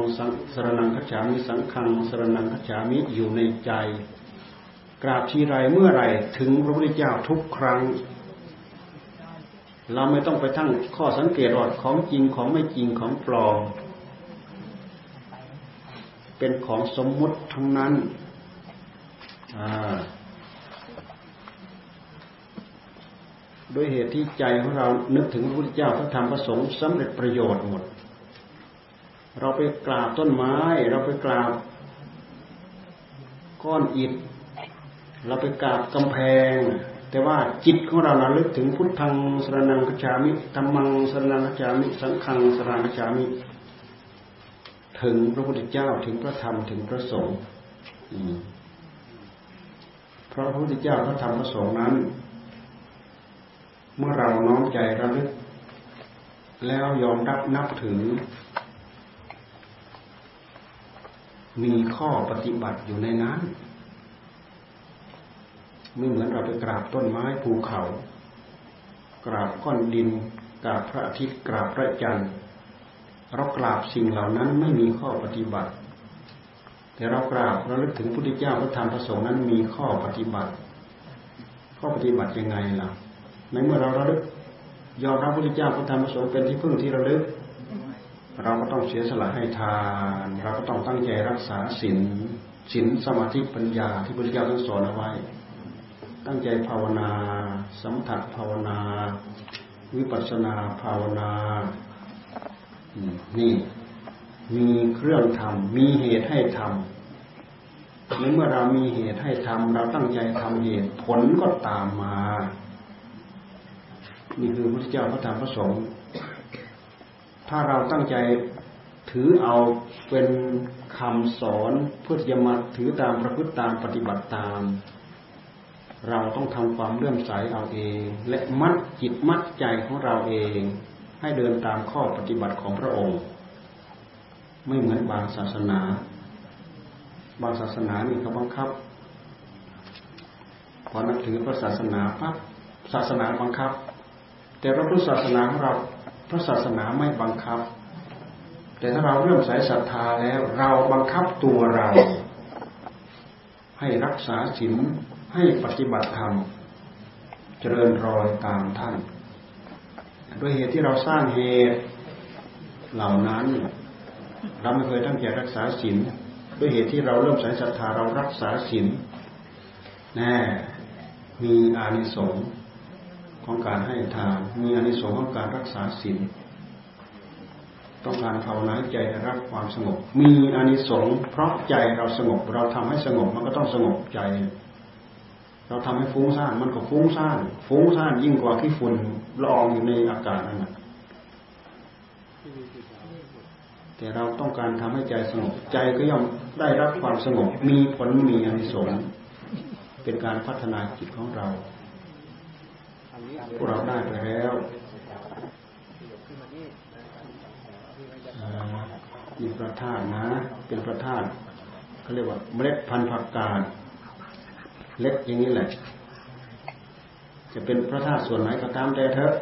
สรนังกัจามิสังฆังสรนังกัจามิอยู่ในใจ กราบทีไรเมื่อไรถึงพระพุทธเจ้าทุกครั้ง เราไม่ต้องไปทั้งข้อสังเกตว่าของจริงของไม่จริงของปลอมเป็นของสมมุติทั้งนั้นอ่า ด้วยเหตุที่ใจของเรานึกถึงพระพุทธเจ้าพระธรรมพระสงฆ์สำเร็จประโยชน์หมด เราไปกราบต้นไม้ เราไปกราบก้อนอิฐ เราไปกราบกำแพง แต่ว่าจิตของเราเระลึกถึงพุทธังสรนังกัจฉามิธรรมังสรนังกัจฉามิ สังฆังสรนังกัจฉามิ ถึงพระพุทธเจ้าถึงพระธรรมถึงพระสงฆ์เพราะพระพุทธเจ้าพระธรรมพระสงฆ์นั้น เมื่อเราน้อมใจระลึก แล้วยอมรับนับถือ มีข้อปฏิบัติอยู่ในนั้นไม่เหมือนเราไปกราบต้นไม้ภูเขา กราบก้อนดิน กราบพระอาทิตย์กราบพระจันทร์เรากราบสิ่งเหล่านั้นไม่มีข้อปฏิบัติ แต่เรากราบเราลึกถึงพุทธเจ้าพระธรรมพระสงฆ์นั้นมีข้อปฏิบัติ ข้อปฏิบัติยังไงล่ะ ในเมื่อเราระลึกยอมรับพระพุทธเจ้าพระธรรมพระสงฆ์เป็นที่พึ่งที่ระลึก เราก็ต้องเสียสละให้ทาน เราก็ต้องตั้งใจรักษาศีลศีลสมาธิปัญญาที่พระพุทธเจ้าทรงสอนเอาไว้ ตั้งใจภาวนาสัมผัสภาวนา วิปัสสนาภาวนานี่มีเครื่องทำมีเหตุให้ทำในเมื่อเรามีเหตุให้ทำเราตั้งใจทำเหตุผลก็ตามมา นี่คือพระเจ้าพระธรรมพระสงฆ์ถ้าเราตั้งใจถือเอาเป็นคำสอนเพื่อจะมาถือตามประพฤติตามปฏิบัติตาม เราต้องทำความเลื่อมใสเอาเอง และมัดจิตมัดใจของเราเอง ให้เดินตามข้อปฏิบัติของพระองค์ ไม่เหมือนบางศาสนา บางศาสนานี่เขาบังคับพอนับถือพระศาสนาปั๊บศาสนาบังคับ แต่พระพุทธศาสนาของเราพระศาสนาไม่บังคับ แต่ถ้าเราเริ่มใส่ศรัทธาแล้ว เราบังคับตัวเรา ให้รักษาศีลให้ปฏิบัติธรรมเจริญรอยตามท่าน ด้วยเหตุที่เราสร้างเหตุเหล่านั้นเราไม่เคยตั้งใจรักษาศีลด้วยเหตุที่เราเริ่มใส่ศรัทธาเรารักษาศีลแน่มีอานิสงส์ ของการให้ทาน มีอานิสงส์ของการรักษาศีลต้องการภาวนาใจรับความสงบ มีอานิสงส์เพราะใจเราสงบ เราทำให้สงบมันก็ต้องสงบใจ เราทำให้ฟุ้งซ่านมันก็ฟุ้งซ่านฟุ้งซ่านยิ่งกว่าที่ฝุ่นละอองอยู่ในอากาศนั่นแหละแต่เราต้องการทำให้ใจสงบ ใจก็ย่อมได้รับความสงบ มีผลมีอนิสงส์เป็นการพัฒนาจิตของเรา พวกเราได้ไปแล้วมีประธานนะ เป็นประธานเขาเรียกว่าเมล็ดพันธุ์ผักกาดเล็กอย่างนี้แหละ จะเป็นพระธาตุส่วนไหนก็ตามแต่เถอะ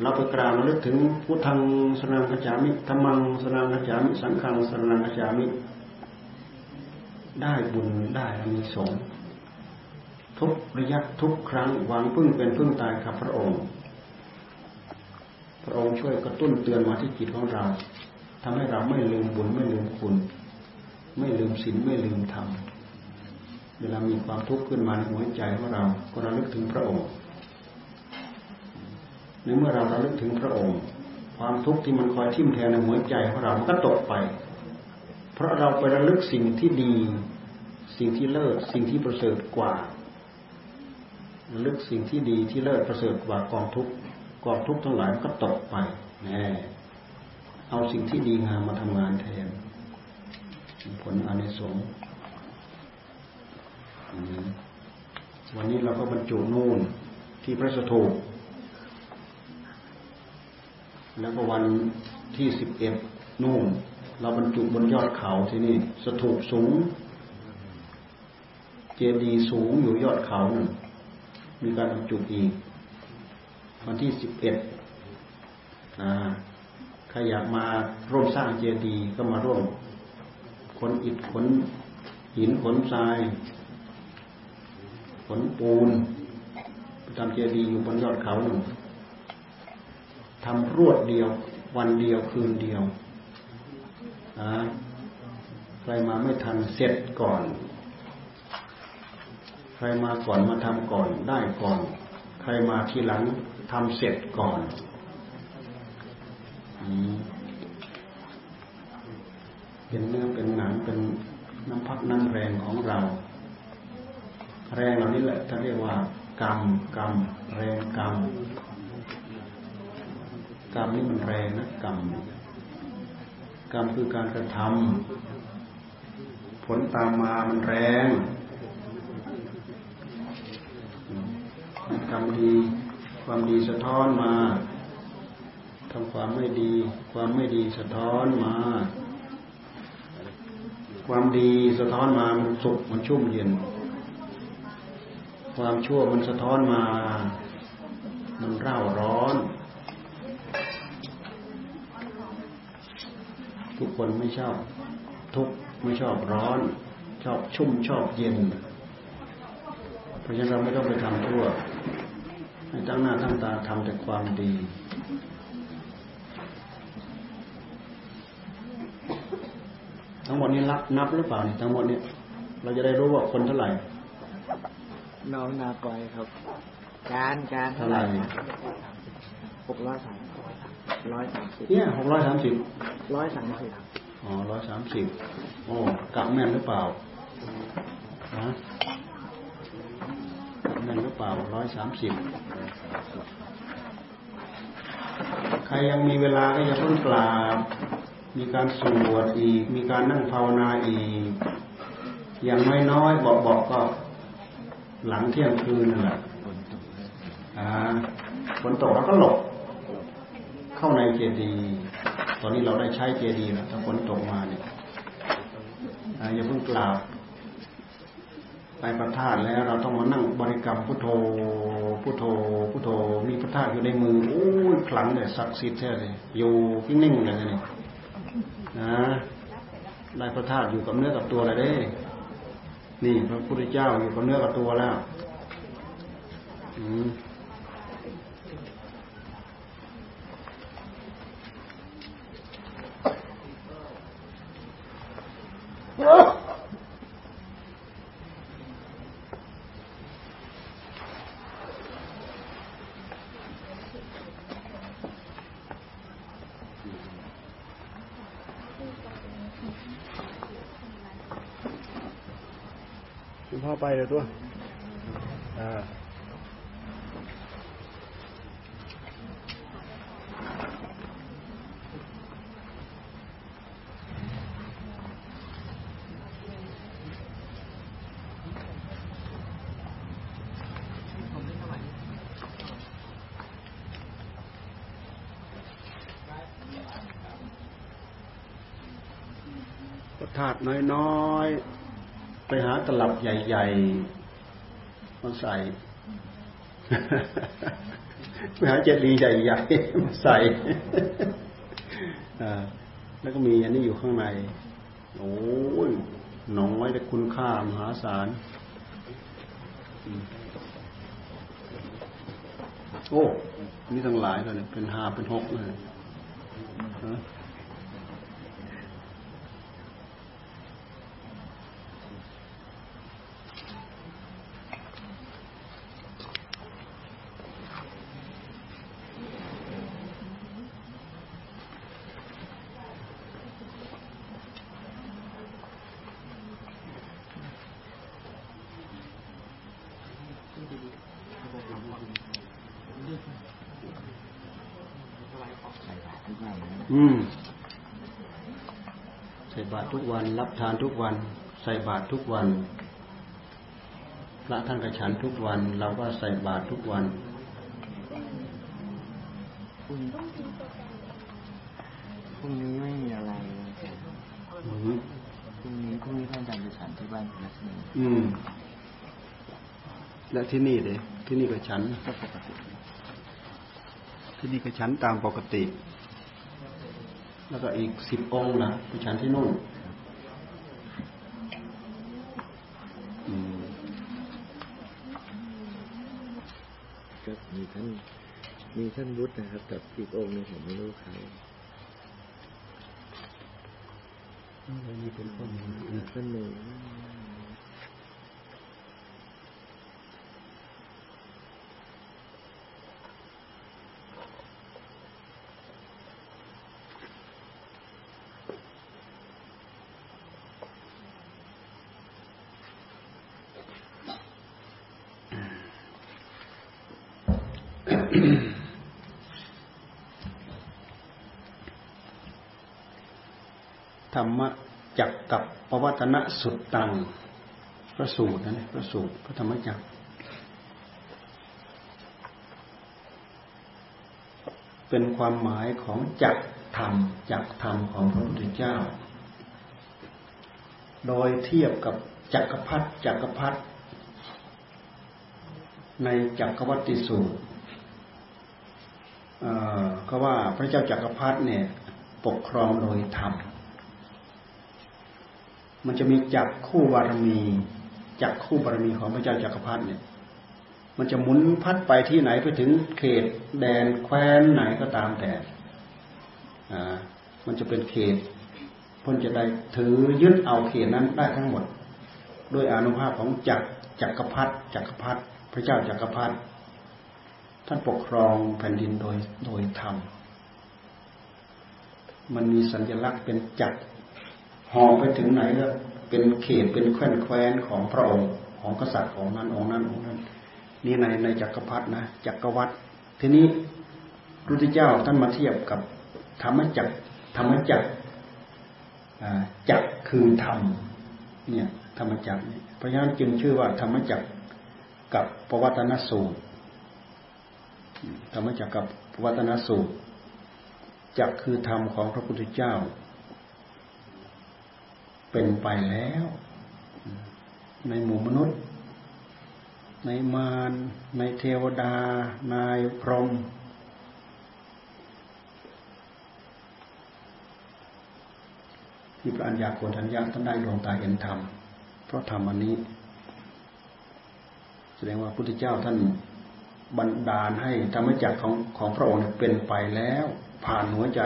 เราไปกราบระลึกถึงพุทธังสนังขจามิธรรมังสนังขจามิ สังฆังสนังขจามิ ได้บุญได้อานิสงส์ ทุกระยะทุกครั้งหวังพึ่งเป็นพึ่งตายครับพระองค์ พระองค์ช่วยกระตุ้นเตือนมาที่จิตของเราทำให้เราไม่ลืมบุญไม่ลืมคุณ ไม่ลืมศีลไม่ลืมธรรมเวลามีความทุกข์ขึ้นมาในหัวใจของเรา ก็ระลึกถึงพระองค์ในเมื่อเราระลึกถึงพระองค์ ความทุกข์ที่มันคอยทิ่มแทงในหัวใจของเรา มันก็ตกไป เพราะเราไประลึกสิ่งที่ดี สิ่งที่เลิศ สิ่งที่ประเสริฐกว่า ลึกสิ่งที่ดีที่เลิศประเสริฐกว่ากองทุกกองทุกทั้งหลายมันก็ตกไปแน่เอาสิ่งที่ดีงามมาทำงานแทน ผลอานิสงส์วันนี้เราก็บรรจุนู่นที่พระสถูปแล้วก็วันที่สิบเอ็ดนู่น เราบรรจุบนยอดเขาที่นี่ สถูปสูง เจดีย์สูงอยู่ยอดเขาหนึ่ง มีการบรรจุอีก วันที่สิบเอ็ดใครอยากมาร่วมสร้างเจดีย์ก็มาร่วมขนอิฐขนหินขนทรายขนปูนทำเจดีย์อยู่บนยอดเขาหนึ่งทำรวดเดียว วันเดียวคืนเดียวนะใครมาไม่ทันเสร็จก่อน รมาก่อนมาทำก่อนได้ก่อน ใครมาทีหลังทำเสร็จก่อนเป็นเนื้อเป็นหนังเป็นน้ำพักน้ำแรงของเรา แรงเหล่านี้แหละท่านเรียกว่ากรรมกรรมแรงกรรมกรรมนี่มันแรงนะกรรมกรรมคือการกระทำผลตามมามันแรง ทำดี ความดีสะท้อนมาทำความไม่ดี ความไม่ดีสะท้อนมา ความดีสะท้อนมามันสุขมันชุ่มเย็น ความชั่วมันสะท้อนมา มันเร่าร้อน ทุกคนไม่ชอบทุกไม่ชอบร้อน ชอบชุ่มชอบเย็น เพราะฉะนั้นเราไม่ต้องไปทำชั่ว ให้ตั้งหน้าตั้งตาทำแต่ความดี ทั้งหมดนี้รับนับหรือเปล่านี่ทั้งหมดนี้เราจะได้รู้ว่าคนเท่าไหร่ น้องนากอยครับ การการเท่าไหร่หกร้อยสามร้อยสามสิบเนี่ยหกร้อยสามสิบร้อยสามสิบอ๋อร้อยสามสิบโอ้กลับแม่นหรือเปล่าฮะกลับแม่นหรือเปล่าร้อยสามสิบ ใครยังมีเวลาก็อย่าเพิ่งกราบ มีการสวดอีก มีการนั่งภาวนาอีก อย่างน้อยๆบอกๆก็ หลังเที่ยงคืนนั่นแหละฝนตกแล้วก็หลบ เข้าในเจดีย์ตอนนี้เราได้ใช้เจดีย์แล้วถ้าฝนตกมาเนี่ยอ่าอย่าเพิ่งกราบ ไปประธาตแล้วเราต้องมานั่งบริกรรมพุทโธพุทโธพุทโธมีพระธาตุอยู่ในมือโอ้ยขลังเลยศักดิ์สิทธิ์แท้เลยอยู่นิ่งๆเลยนี่นะได้พระธาตุอยู่กับเนื้อกับตัวอะไรเด้ นี่พระพุทธเจ้าอยู่กับเนื้อกับตัวแล้ว อืมคุณพ่อ ไปเลยตัวอ่าประทาดน้อยๆ ไปหาตลับใหญ่ๆมาใส่ไปหาเจดีย์ใหญ่ๆมาใส่แล้วก็มีอันนี้อยู่ข้างใน โอ้ยน้อยแต่คุณค่ามหาศาลโอ้นนี่ทั้งหลายเลยเป็นห้าเป็นหกเลยฮะ อืม ใส่บาตรทุกวัน รับ ทานทุกวัน ใส่บาตรทุกวันพระท่านกระฉันทุกวัน เราก็ใส่บาตรทุกวัน พรุ่งพรุ่งนี้ไม่มีอะไรเลยอืมพรุ่งนี้พรุ่งนี้ท่านอาจารย์ไปฉันที่บ้านคุณรัชนีอืม และที่นี่เด้ที่นี่ก็ฉันก็ปกติที่นี่ก็ฉันตามปกติ แล้วก็อีกสิบองค์นะไปฉันที่นู่น ท่านบุตรนะครับ กับอีกองค์นึงผมไม่รู้ใครมีเป็นคนอีกท่านหนึ่ง Mm-hmm. ธรรมะจักกับปวัตนสุดตังพระสูตรนั่นพระสูตรพระธรรมจักเป็นความหมายของจักธรรมจักธรรมของพระพุทธเจ้า โดยเทียบกับจักรพรรดิจักรพรรดิในจักรวัติสูตรก็ว่าพระเจ้าจักรพรรดิเนี่ย ปกครองโดยธรรม มันจะมีจักคู่บารมีจักคู่บารมีของพระเจ้าจักรพรรดิเนี่ย มันจะหมุนพัดไปที่ไหนไปถึงเขตแดนแคว้นไหนก็ตามแต่อ่ามันจะเป็นเขตพ้นจะได้ถือยึดเอาเขตนั้นได้ทั้งหมด ด้วยอนุภาพของจักจักรพรรดิจักรพรรดิพระเจ้าจักรพรรดิท่านปกครองแผ่นดินโดยโดยธรรมมันมีสัญลักษณ์เป็นจักร ห่อไปถึงไหนก็เป็นเขตเป็นแคว้นแคว้นของพระองค์ของกษัตริย์ของนั้นองค์นั้นองค์นั้น นี่ในในจักรพรรดินะจักรวรรดิทีนี้พระพุทธเจ้าท่านมาเทียบกับธรรมจักรธรรมจักรจักคือธรรมเนี่ยธรรมจักรเพราะฉะนั้นจึงชื่อว่าธรรมจักรกับปวัตนสูตรธรรมจักรกับปวัตนสูตรจักคือธรรมของพระพุทธเจ้า เป็นไปแล้ว ในหมู่มนุษย์ ในมารในเทวดา นายพรหมที่พระัญญาโกณทัญญาท่านได้ดวงตาเห็นธรรม เพราะธรรมอันนี้ แสดงว่าพุทธเจ้าท่านบันดาลให้ธรรมจักรของของพระองค์เป็นไปแล้ว ผ่านหัวใจ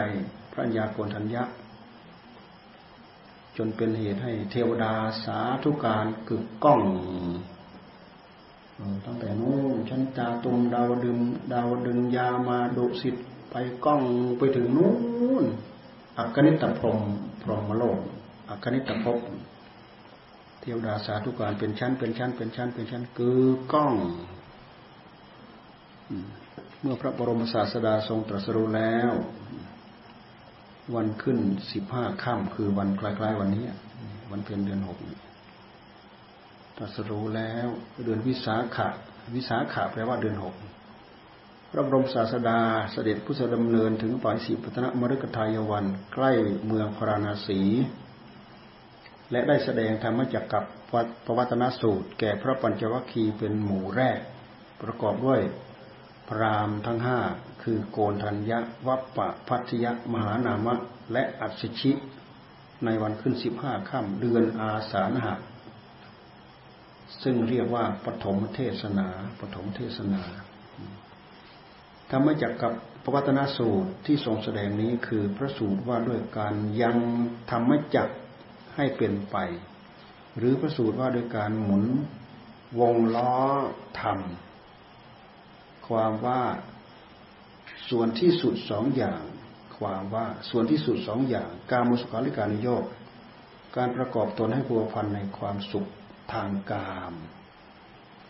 พระัญญาโกณทัญญะ จนเป็นเหตุให้เทวดาสาธุการกึกก้องตั้งแต่นู้นชั้นจาตุมดาวดึงดาวดึงยามาดุสิตไปก้องไปถึงนู้นอักนิตพรมพรหมโลกอักนิตภพเทวดาสาธุการเป็นชั้น เป็นชั้น เป็นชั้น เป็นชั้นคือก้อง เมื่อพระบรมศาสดาทรงตรัสรู้แล้ว วันขึ้นสิบห้าค่ำคือวันคล้ๆวันนี้ วันเพ็ญเดือนหกตรัสรู้แล้วเดือนวิสาขะ วิสาขะแปลว่าเดือนหกพระบรมศาสดาเสด็จพุทธดำเนินถึงปลายสีปัตนมฤคทายวัน ใกล้เมืองพราณสี และได้แสดงธรรมจักกับปวัตนสูตร แก่พระปัญจวัคคีย์เป็นหมู่แรก ประกอบด้วย พรามทั้งห้าคือโกนทัญญะวัปปะพัทยะมหานามะ และอัศชิ ในวันขึ้นสิบห้าค่ำเดือนอาสาฬหะซึ่งเรียกว่าปฐมเทศนาปฐมเทศนาธรรมจักกับปวัตนสูตรที่ทรงแสดงนี้คือพระสูตรว่าด้วยการยังธรรมจักให้เป็นไป หรือประสูตรว่าโดยการหมุนวงล้อธรรม ความว่าส่วนที่สุดสองอย่าง ความว่าส่วนที่สุดสองอย่าง การมุสกาลิการนิโยกการประกอบตนให้พัวพันในความสุขทางกาม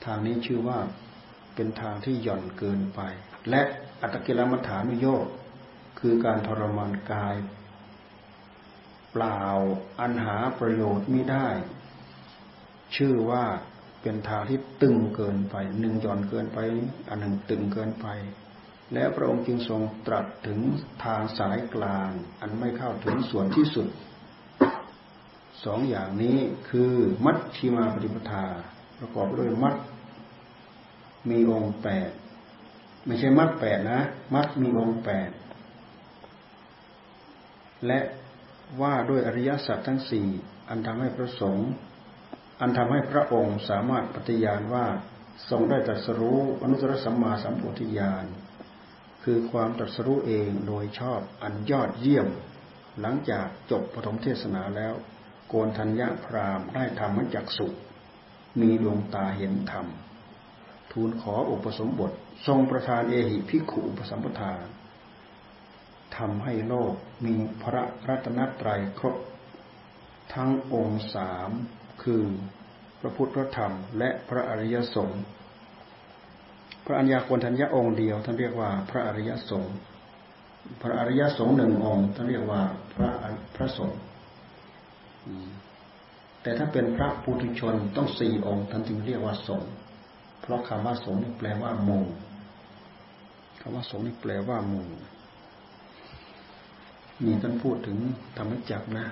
ทางนี้ชื่อว่าเป็นทางที่หย่อนเกินไป และอัตกิลมัฐานุโยกคือการทรมานกาย เปล่าอันหาประโยชน์ไม่ได้ ชื่อว่า เป็นทางที่ตึงเกินไป หนึ่งหย่อนเกินไป อันหนึ่งตึงเกินไป แล้วพระองค์จึงทรงตรัสถึงทางสายกลาง อันไม่เข้าถึงส่วนที่สุดสองอย่างนี้คือมัชชิมาปฏิปทา ประกอบด้วยมัดมีองค์แปดไม่ใช่มัดแปดนะมัดมีองค์แปดและว่าด้วยอริยสัจทั้งสี่อันทำให้พระสงฆ์ อันทำให้พระองค์สามารถปฏิญาณว่าทรงได้ตรัสรู้อนุตตรสัมมาสัมพุทธิญาณคือความตรัสรู้เองโดยชอบอันยอดเยี่ยม หลังจากจบปฐมเทศนาแล้ว โกนทัญญาพรามได้ทำให้จักสุมีดวงตาเห็นธรรม ทูลขออุปสมบททรงประทานเอหิภิกขุอุปสัมปทานทำให้โลกมีพระรัตนตรัยครบ ทั้งองค์สาม คือพระพุทธพระธรรม และพระอริยสงฆ์พระอัญญาโกณทัญญาองค์เดียวท่านเรียกว่าพระอริยสงฆ์พระอริยสงฆ์หนึ่งองค์ท่านเรียกว่าพระพระสงฆ์แต่ถ้าเป็นพระปุถุชนต้องสี่องค์ท่านจึงเรียกว่าสงฆ์เพราะคำว่าสงฆ์นี่แปลว่าหมู่คำว่าสงฆ์นี่แปลว่าหมู่มีท่านพูดถึงธรรมจักนะ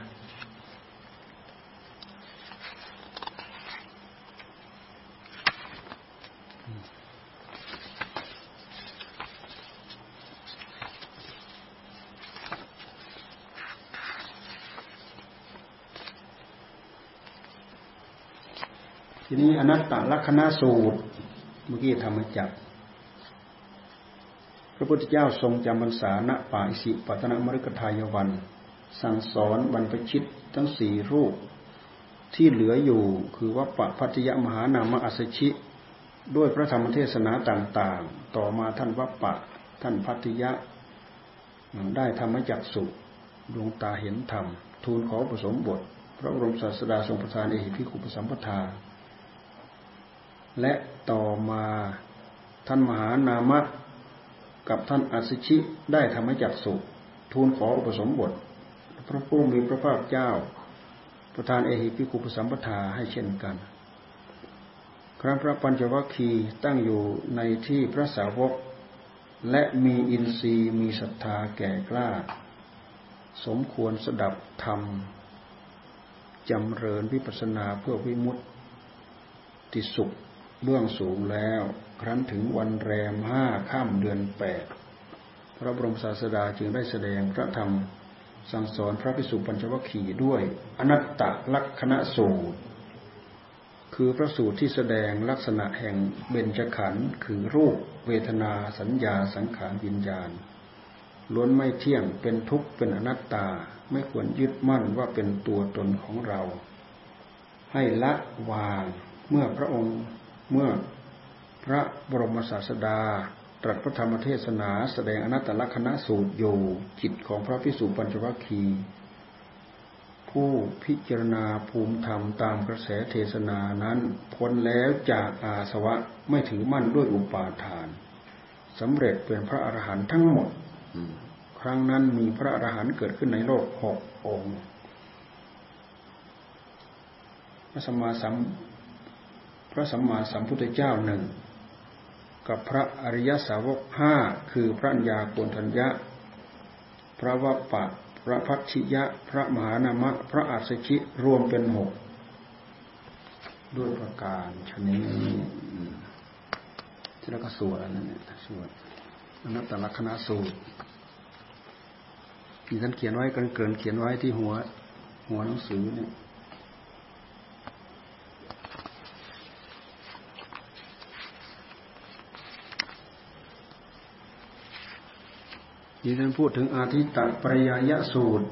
นี้อนัตตลักษณะสูตร เมื่อกี้ทำมจับพระพุทธเจ้าทรงจำพรรษาณป่าอิสิปัตนมฤคทายวัน สั่งสอนบรรพชิตทั้งสี่รูป ที่เหลืออยู่คือวัปปพัทยมหานามอัสชิ ด้วยพระธรรมเทศนาต่างๆ ต่อมาท่านวัปปะ ท่านพัทยะ ได้ธรรมจักสุดวงตาเห็นธรรม ทูลขอประสมบท พระบรมศาสดาทรงประทานเอหิพิคุปสัมปทา และต่อมาท่านมหานามะ กับท่านอัศชิได้ทำให้จักสุทูลขออุปสมบท พระผู้มีพระภาคเจ้า ประธานเอหิพิคุปสัมปทาให้เช่นกัน ครั้งพระปัญจวัคคีตั้งอยู่ในที่พระสาวก และมีอินทรีย์มีศรัทธาแก่กล้า สมควรสดับธรรมจำเริญวิปัสนาเพื่อวิมุตติสุข เบื้องสูงแล้ว ครั้นถึงวันแรมห้าข้ามเดือนแปดพระบรมศาสดาจึงได้แสดงพระธรรมสั่งสอนพระภิกษุปัญจวัคคีย์ด้วย อนัตตลักษณะสูตร คือพระสูตรที่แสดงลักษณะแห่งเบญจขันธ์คือรูป เวทนาสัญญาสังขารวิญญาณ ล้วนไม่เที่ยงเป็นทุกข์เป็นอนัตตาไม่ควรยึดมั่นว่าเป็นตัวตนของเรา ให้ละวางเมื่อพระองค์ เมื่อพระบรมศาสดา ตรัสพระธรรมเทศนาแสดงอนัตตลกณะสูตรอยู่จิตของพระพิสุปัญจวัคคีผู้พิจารณาภูมิธรรมตามกระแสเทศนานั้นพ้นแล้วจากอาสวะไม่ถือมั่นด้วยอุปาทานสำเร็จเป็นพระอรหันต์ทั้งหมด ครั้งนั้นมีพระอรหันต์เกิดขึ้นในโลกหกองค์พระสมมาสัม ระสัมมาสัมพุทธเจ้าหนึ่งกับพระอริยสาวกห้าคือพระญาโกณทัญญะ พระวัปปะพระพัชชิยะ พระมหานามะ พระอัศชิรวมเป็นหกด้วยประการชนี้ที่เราก็สวดนั่นเนี่ยสวดอนัตตลักษณะสูตรที่ท่านเขียนไว้กันเกินเขียนไว้ที่หัว หัวหนังสือเนี่ย ที่ท่านพูดถึงอาทิตตปริยายสูตร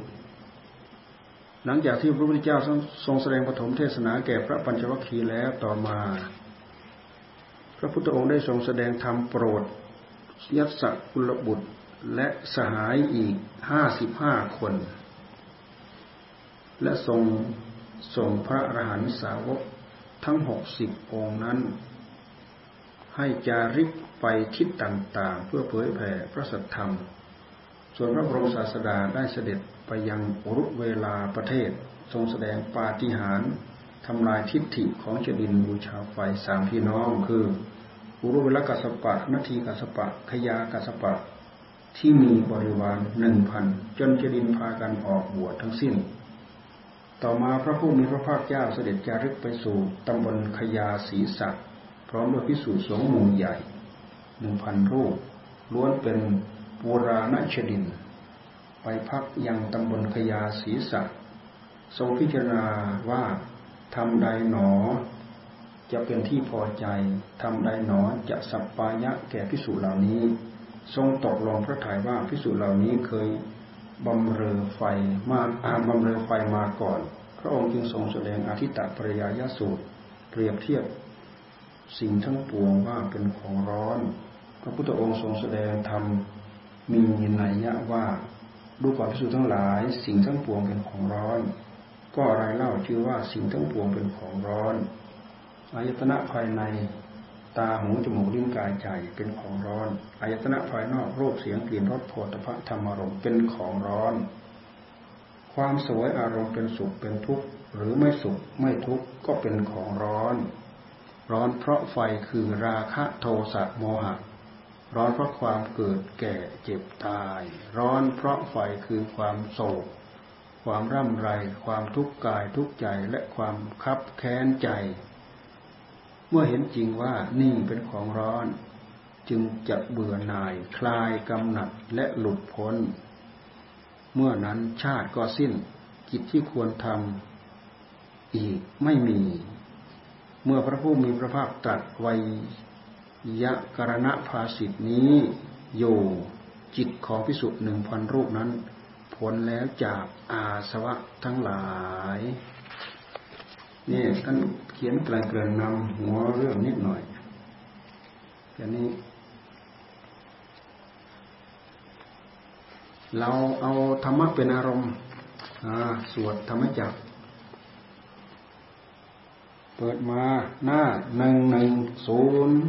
หลังจากที่พระพุทธเจ้าทรงแสดงปฐมเทศนาแก่พระปัญจวัคคีย์แล้วต่อมา พระพุทธองค์ได้ทรงแสดงธรรมโปรดยัสสกุลบุตรและสหายอีกห้าสิบห้าคน และทรงส่งพระอรหันตสาวกทั้งหกสิบองค์นั้น ให้จาริกไปทิศต่างๆ เพื่อเผยแผ่พระสัทธรรม ส่วนพระบรมศาสดาได้เสด็จไปยังอุรุเวลาประเทศ ทรงแสดงปาฏิหาริย์ทำลายทิฏฐิของเจดินบูชาไฟสามพี่น้องคืออุรุเวลกัสปะนาทีกัสปะขยากัสปะ ที่มีบริวารหนึ่งพันจนเจดินพากันออกบวชทั้งสิ้น ต่อมาพระผู้มีพระภาคเจ้าเสด็จจารึกไปสู่ตำบลขยาศรีสัตพร้อมด้วยพิสูจน์สงฆ์หมู่ใหญ่หนึ่งพันรูปล้วนเป็น ปุราณชดิน ไปพักยังตำบลขยาศีสักทรงพิจารณาว่าทำใดหนอ จะเป็นที่พอใจทำใดหนอจะสัปปายะแก่พิสูจน์เหล่านี้ ทรงตกลงพระทัยว่าพิสูจน์เหล่านี้เคยบำเรอไฟมาอาบำเรอไฟมาก่อน พระองค์จึงทรงแสดงอธิตะปริยายสูตร เปรียบเทียบ สิ่งทั้งปวงว่าเป็นของร้อน พระพุทธองค์ทรงแสดงธรรม มีนัยยะว่าดูก่อนพิสูจทั้งหลาย สิ่งทั้งปวงเป็นของร้อน ก็อะไรเล่าชื่อว่าสิ่งทั้งปวงเป็นของร้อนอายตนะภายในตาหูจมูกลิ้นกายใจเป็นของร้อนอายตนะภายนอกรูปเสียงกลิ่นรสโผฏฐะธรรมารมเป็นของร้อนคความสวยอารมณ์เป็นสุขเป็นทุกข์หรือไม่สุขไม่ทุกข์ก็เป็นของร้อน ร้อนเพราะไฟคือราคะโทสะโมหะ ร้อนเพราะความเกิดแก่เจ็บตาย ร้อนเพราะไฟคือความโศก ความร่ำไร ความทุกข์กายทุกข์ใจและความคับแค้นใจ เมื่อเห็นจริงว่านี่เป็นของร้อน จึงจะเบื่อหน่ายคลายกำหนัดและหลุดพ้น เมื่อนั้นชาติก็สิ้นกิจที่ควรทำอีกไม่มี เมื่อพระผู้มีพระภาคตรัสไว ยะกรณภาสิทธินี้อยู่จิตของพิสุหนึ่งพันรูปนั้นพ้นแล้วจากอาสวะทั้งหลายนี่ท่านเขียนไกลเกลื่อนนำหัวเรื่องนิดหน่อยแค่นี้ เราเอาธรรมะเป็นอารมณ์สวดธรรมจักเปิดมาหน้าหนึ่งหนึ่งศูนย์